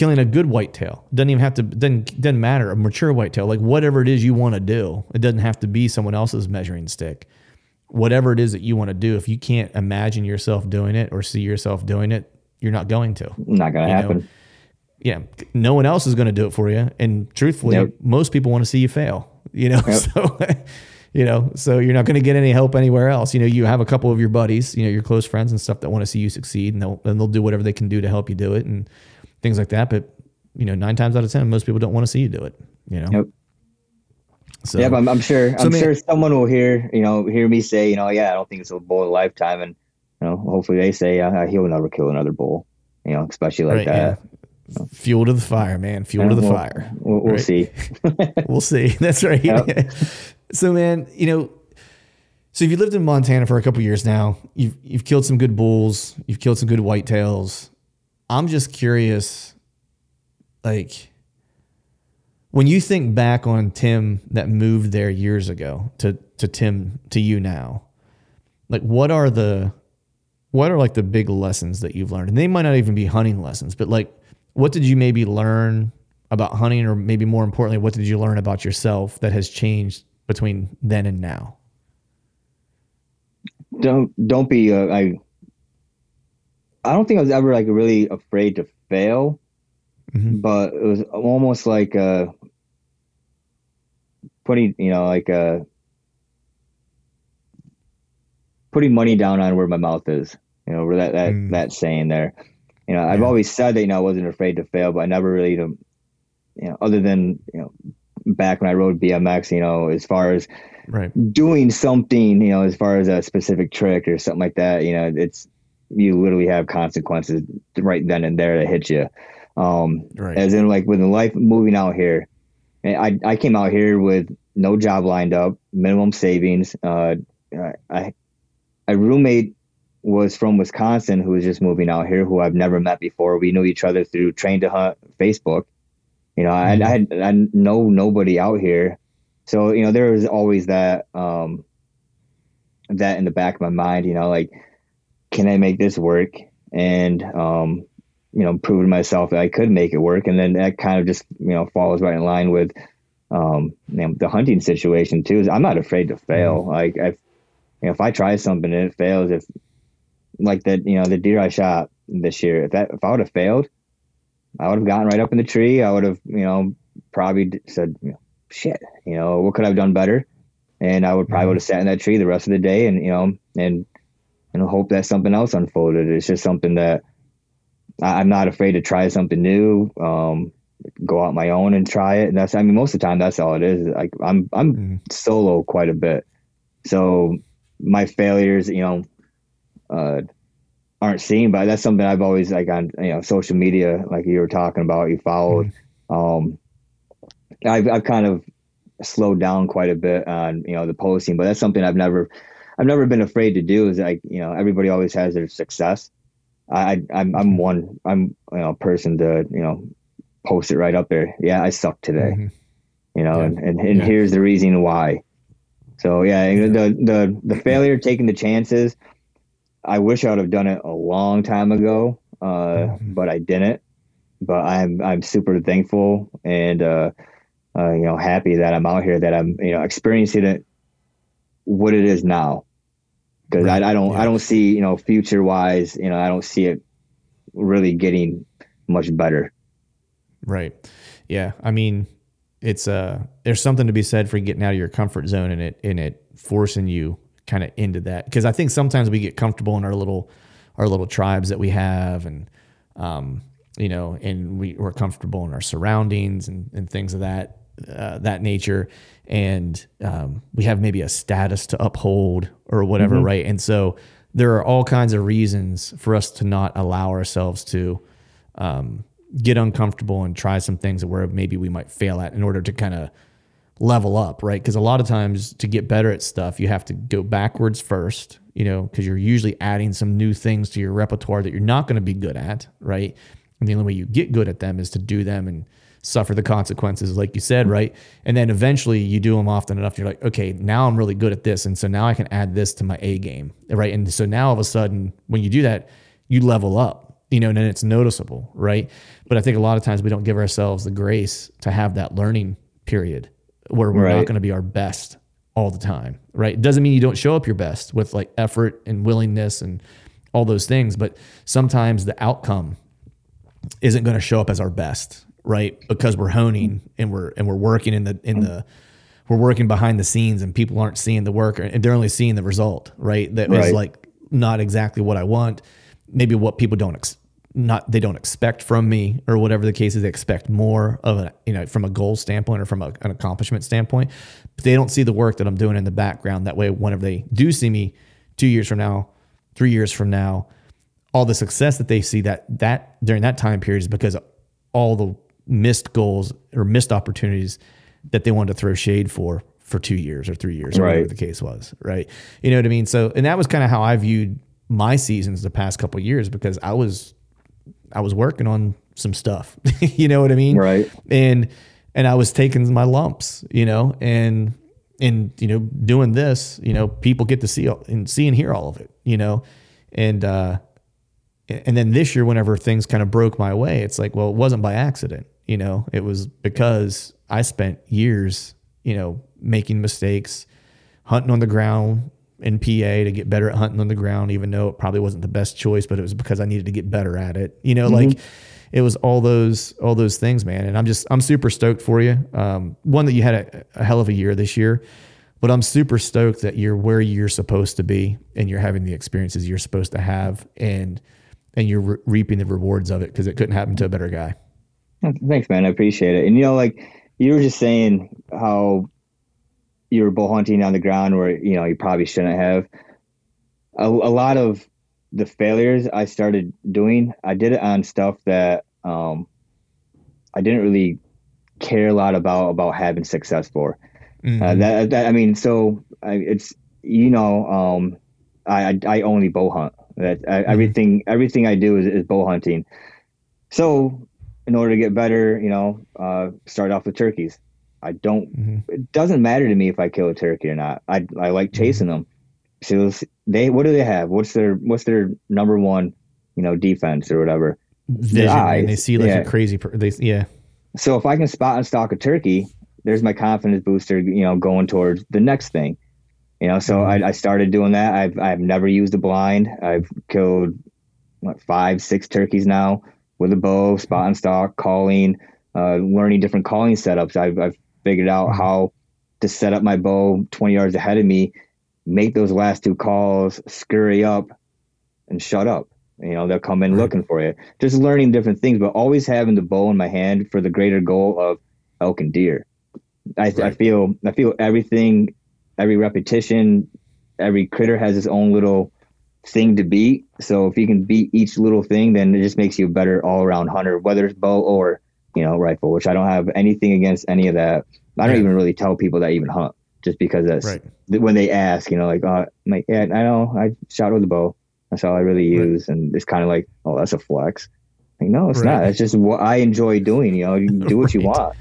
killing a good whitetail doesn't even have to doesn't doesn't matter a mature whitetail like whatever it is you want to do it doesn't have to be someone else's measuring stick whatever it is that you want to do if you can't imagine yourself doing it or see yourself doing it you're not going to Not gonna You know, happen. yeah, no one else is going to do it for you. And truthfully, Yep. most people want to see you fail. You know, Yep. so you know, so you're not going to get any help anywhere else. You know, you have a couple of your buddies, you know, your close friends and stuff that want to see you succeed, and they'll and they'll do whatever they can do to help you do it and things like that. But you know, nine times out of ten, most people don't want to see you do it. You know. Yep. So yeah, but I'm, I'm sure. So, I'm man- sure someone will hear, you know, hear me say, you know, yeah, I don't think it's a bull of a lifetime, and you know, hopefully they say uh, he'll never kill another bull, you know, especially like right, that. yeah. Fuel to the fire, man. Fuel to the we'll- fire. We'll, we'll Right. see. we'll see. That's right. Yep. so, man, you know, so if you lived in Montana for a couple years now, you've you've killed some good bulls, you've killed some good whitetails. I'm just curious, like, when you think back on Tim that moved there years ago to to Tim to you now, like, what are the what are like the big lessons that you've learned? And they might not even be hunting lessons, but like, what did you maybe learn about hunting, or maybe more importantly, what did you learn about yourself that has changed between then and now? don't don't be. Uh, I. I don't think I was ever like really afraid to fail, Mhm. but it was almost like uh putting, you know, like uh putting money down on where my mouth is. You know, where that that Mm. that saying there. You know, I've always said that you know I wasn't afraid to fail, but I never really, you know, other than you know back when I rode BMX, you know, as far as Right. doing something, you know, as far as a specific trick or something like that, you know, it's you literally have consequences right then and there that hit you. Um, Right. as in like with the life moving out here, and I I came out here with no job lined up, minimum savings. Uh, I a roommate was from Wisconsin who was just moving out here, who I've never met before. We knew each other through Train to Hunt Facebook. You know, I, I had I know nobody out here, so you know there was always that um that in the back of my mind. You know, like can I make this work? And um, you know, proving myself that I could make it work, and then that kind of just you know falls right in line with um you know, the hunting situation too. Is I'm not afraid to fail. Like I, you know, if I try something and it fails, if like that, you know, the deer I shot this year, if that if I would have failed, I would have gotten right up in the tree. I would have, you know, probably said, you know, shit, you know, what could I have done better? And I would probably would have sat in that tree the rest of the day, and you know, and and hope that something else unfolded. It's just something that I, I'm not afraid to try something new. Um, go out my own and try it. And that's, I mean, most of the time that's all it is. Like I'm, I'm Mhm. solo quite a bit. So my failures, you know, uh, aren't seen, but that's something I've always like on, you know, social media, like you were talking about, you followed, um, I've, I've kind of slowed down quite a bit on, you know, the posting, but that's something I've never, I've never been afraid to do is like, you know, everybody always has their success. I, I'm, I'm one, I'm, you know, a person to, you know, post it right up there. Yeah, I suck today Mhm. you know, Yeah. and, and, and Yeah. here's the reason why. So yeah, the the the failure, taking the chances. I wish I would have done it a long time ago, uh, Mhm. but I didn't. But I'm I'm super thankful and uh, uh, you know happy that I'm out here that I'm you know experiencing it what it is now because Right. I, I don't Yeah. I don't see you know future wise you know I don't see it really getting much better. Right. Yeah. I mean, it's uh there's something to be said for getting out of your comfort zone and it and it forcing you kind of into that. Because I think sometimes we get comfortable in our little our little tribes that we have and um, you know, and we, we're comfortable in our surroundings and, and things of that uh, that nature, and um, we have maybe a status to uphold or whatever, Mm-hmm. right? And so there are all kinds of reasons for us to not allow ourselves to um, get uncomfortable and try some things where maybe we might fail at in order to kind of level up, right? Because a lot of times to get better at stuff, you have to go backwards first, you know, because you're usually adding some new things to your repertoire that you're not going to be good at, right? And the only way you get good at them is to do them and suffer the consequences, like you said, right? And then eventually you do them often enough, you're like, okay, now I'm really good at this. And so now I can add this to my A game, right? And so now all of a sudden, when you do that, you level up, you know, and then it's noticeable, right? But I think a lot of times we don't give ourselves the grace to have that learning period where we're not going to be our best all the time, right? It doesn't mean you don't show up your best with like effort and willingness and all those things, but sometimes the outcome isn't going to show up as our best, right? Because we're honing and we're and we're working in the in the we're working behind the scenes and people aren't seeing the work and they're only seeing the result, right? That is Right. like not exactly what I want. Maybe what people don't ex- not they don't expect from me or whatever the case is. They expect more of a you know from a goal standpoint or from a, an accomplishment standpoint. But they don't see the work that I'm doing in the background. That way, whenever they do see me two years from now, three years from now, all the success that they see that that during that time period is because all the missed goals or missed opportunities that they wanted to throw shade for for two years or three years or whatever the case was right? You know what i mean? So and that was kind of how i viewed my seasons the past couple of years because i was i was working on some stuff you know what i mean? Right. and and i was taking my lumps you know? And and you know doing this you know people get to see and see and hear all of it you know? And uh and then this year whenever things kind of broke my way it's like well it wasn't by accident you know it was because i spent years you know making mistakes hunting on the ground in pa to get better at hunting on the ground even though it probably wasn't the best choice but it was because i needed to get better at it. You know like it was all those all those things man. And i'm just i'm super stoked for you. Um, one that you had a, a hell of a year this year but i'm super stoked that you're where you're supposed to be and you're having the experiences you're supposed to have and and you're re- reaping the rewards of it because it couldn't happen to a better guy. Thanks, man. I appreciate it. And you know, like you were just saying how you were bull hunting on the ground where you know you probably shouldn't have. A, a lot of the failures I started doing, I did it on stuff that um, I didn't really care a lot about about having success for. Uh, that, that I mean, so I, it's you know, um, I, I I only bow hunt. That I, everything everything I do is, is bow hunting. So in order to get better, you know, uh, start off with turkeys. I don't. Mhm. It doesn't matter to me if I kill a turkey or not. I I like chasing them. So they what do they have? What's their what's their number one, you know, defense or whatever. Vision, and they see like yeah. a crazy. Per- they yeah. So if I can spot and stalk a turkey, there's my confidence booster, you know, going towards the next thing. You know, so I, I started doing that. I've I've never used a blind. I've killed what five, six turkeys now with a bow, spot and stalk, calling, uh, learning different calling setups. I've I've figured out how to set up my bow 20 yards ahead of me, make those last two calls, scurry up, and shut up. You know, they'll come in Right. looking for you. Just learning different things, but always having the bow in my hand for the greater goal of elk and deer. I, I Right. feel I feel everything, every repetition, every critter has its own little thing to beat. So if you can beat each little thing, then it just makes you a better all around hunter, whether it's bow or you know rifle. Which I don't have anything against any of that. I don't Yeah. even really tell people that I even hunt, just because that's Right. when they ask, you know, like, uh, I'm like, yeah, I know, I shot with a bow. That's all I really Right. use, and it's kind of like, oh, that's a flex. Like, no, it's Right. not. It's just what I enjoy doing. You know, you do what you want.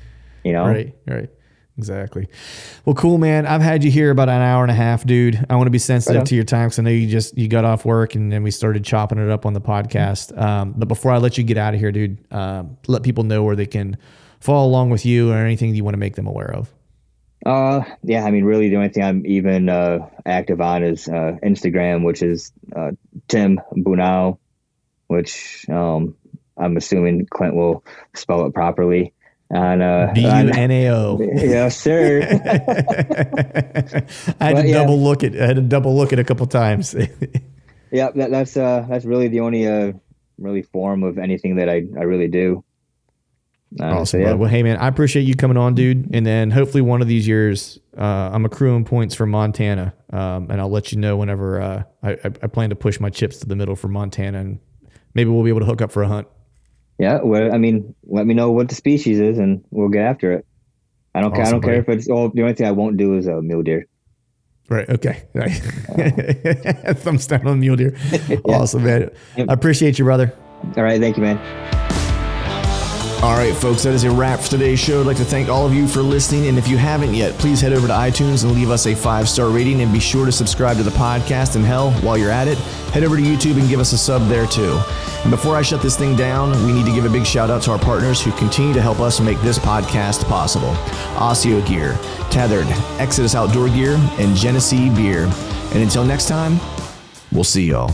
You know, Right. Right. Exactly. Well, cool, man. I've had you here about an hour and a half, dude. I want to be sensitive Right to your time because I know you just you got off work and then we started chopping it up on the podcast. Um, but before I let you get out of here, dude, um, let people know where they can follow along with you or anything you want to make them aware of. Uh, yeah. I mean, really, the only thing I'm even uh, active on is uh, Instagram, which is uh, Tim Bunao, which um, I'm assuming Clint will spell it properly. And uh, B U and- N A O. yes, sir. I had But, to yeah. double look at. I had to double look at a couple times. Yeah, that, that's uh, that's really the only uh, really form of anything that I, I really do. Uh, awesome, so, yeah. Well, hey man, I appreciate you coming on, dude. And then hopefully one of these years, uh, I'm accruing points for Montana, um, and I'll let you know whenever uh, I, I, plan to push my chips to the middle for Montana, and maybe we'll be able to hook up for a hunt. Yeah, well, I mean, let me know what the species is, and we'll get after it. I don't awesome, care. I don't buddy. care if it's. all. the only thing I won't do is a mule deer. Right. Okay. Right. Thumbs down on mule deer. yeah. Awesome, man. I appreciate you, brother. All right. Thank you, man. All right, folks, that is a wrap for today's show. I'd like to thank all of you for listening. And if you haven't yet, please head over to iTunes and leave us a five star rating. And be sure to subscribe to the podcast. And hell, while you're at it, head over to YouTube and give us a sub there too. And before I shut this thing down, we need to give a big shout out to our partners who continue to help us make this podcast possible ASIO Gear, Tethrd, Exodus Outdoor Gear, and Genesee Beer. And until next time, we'll see y'all.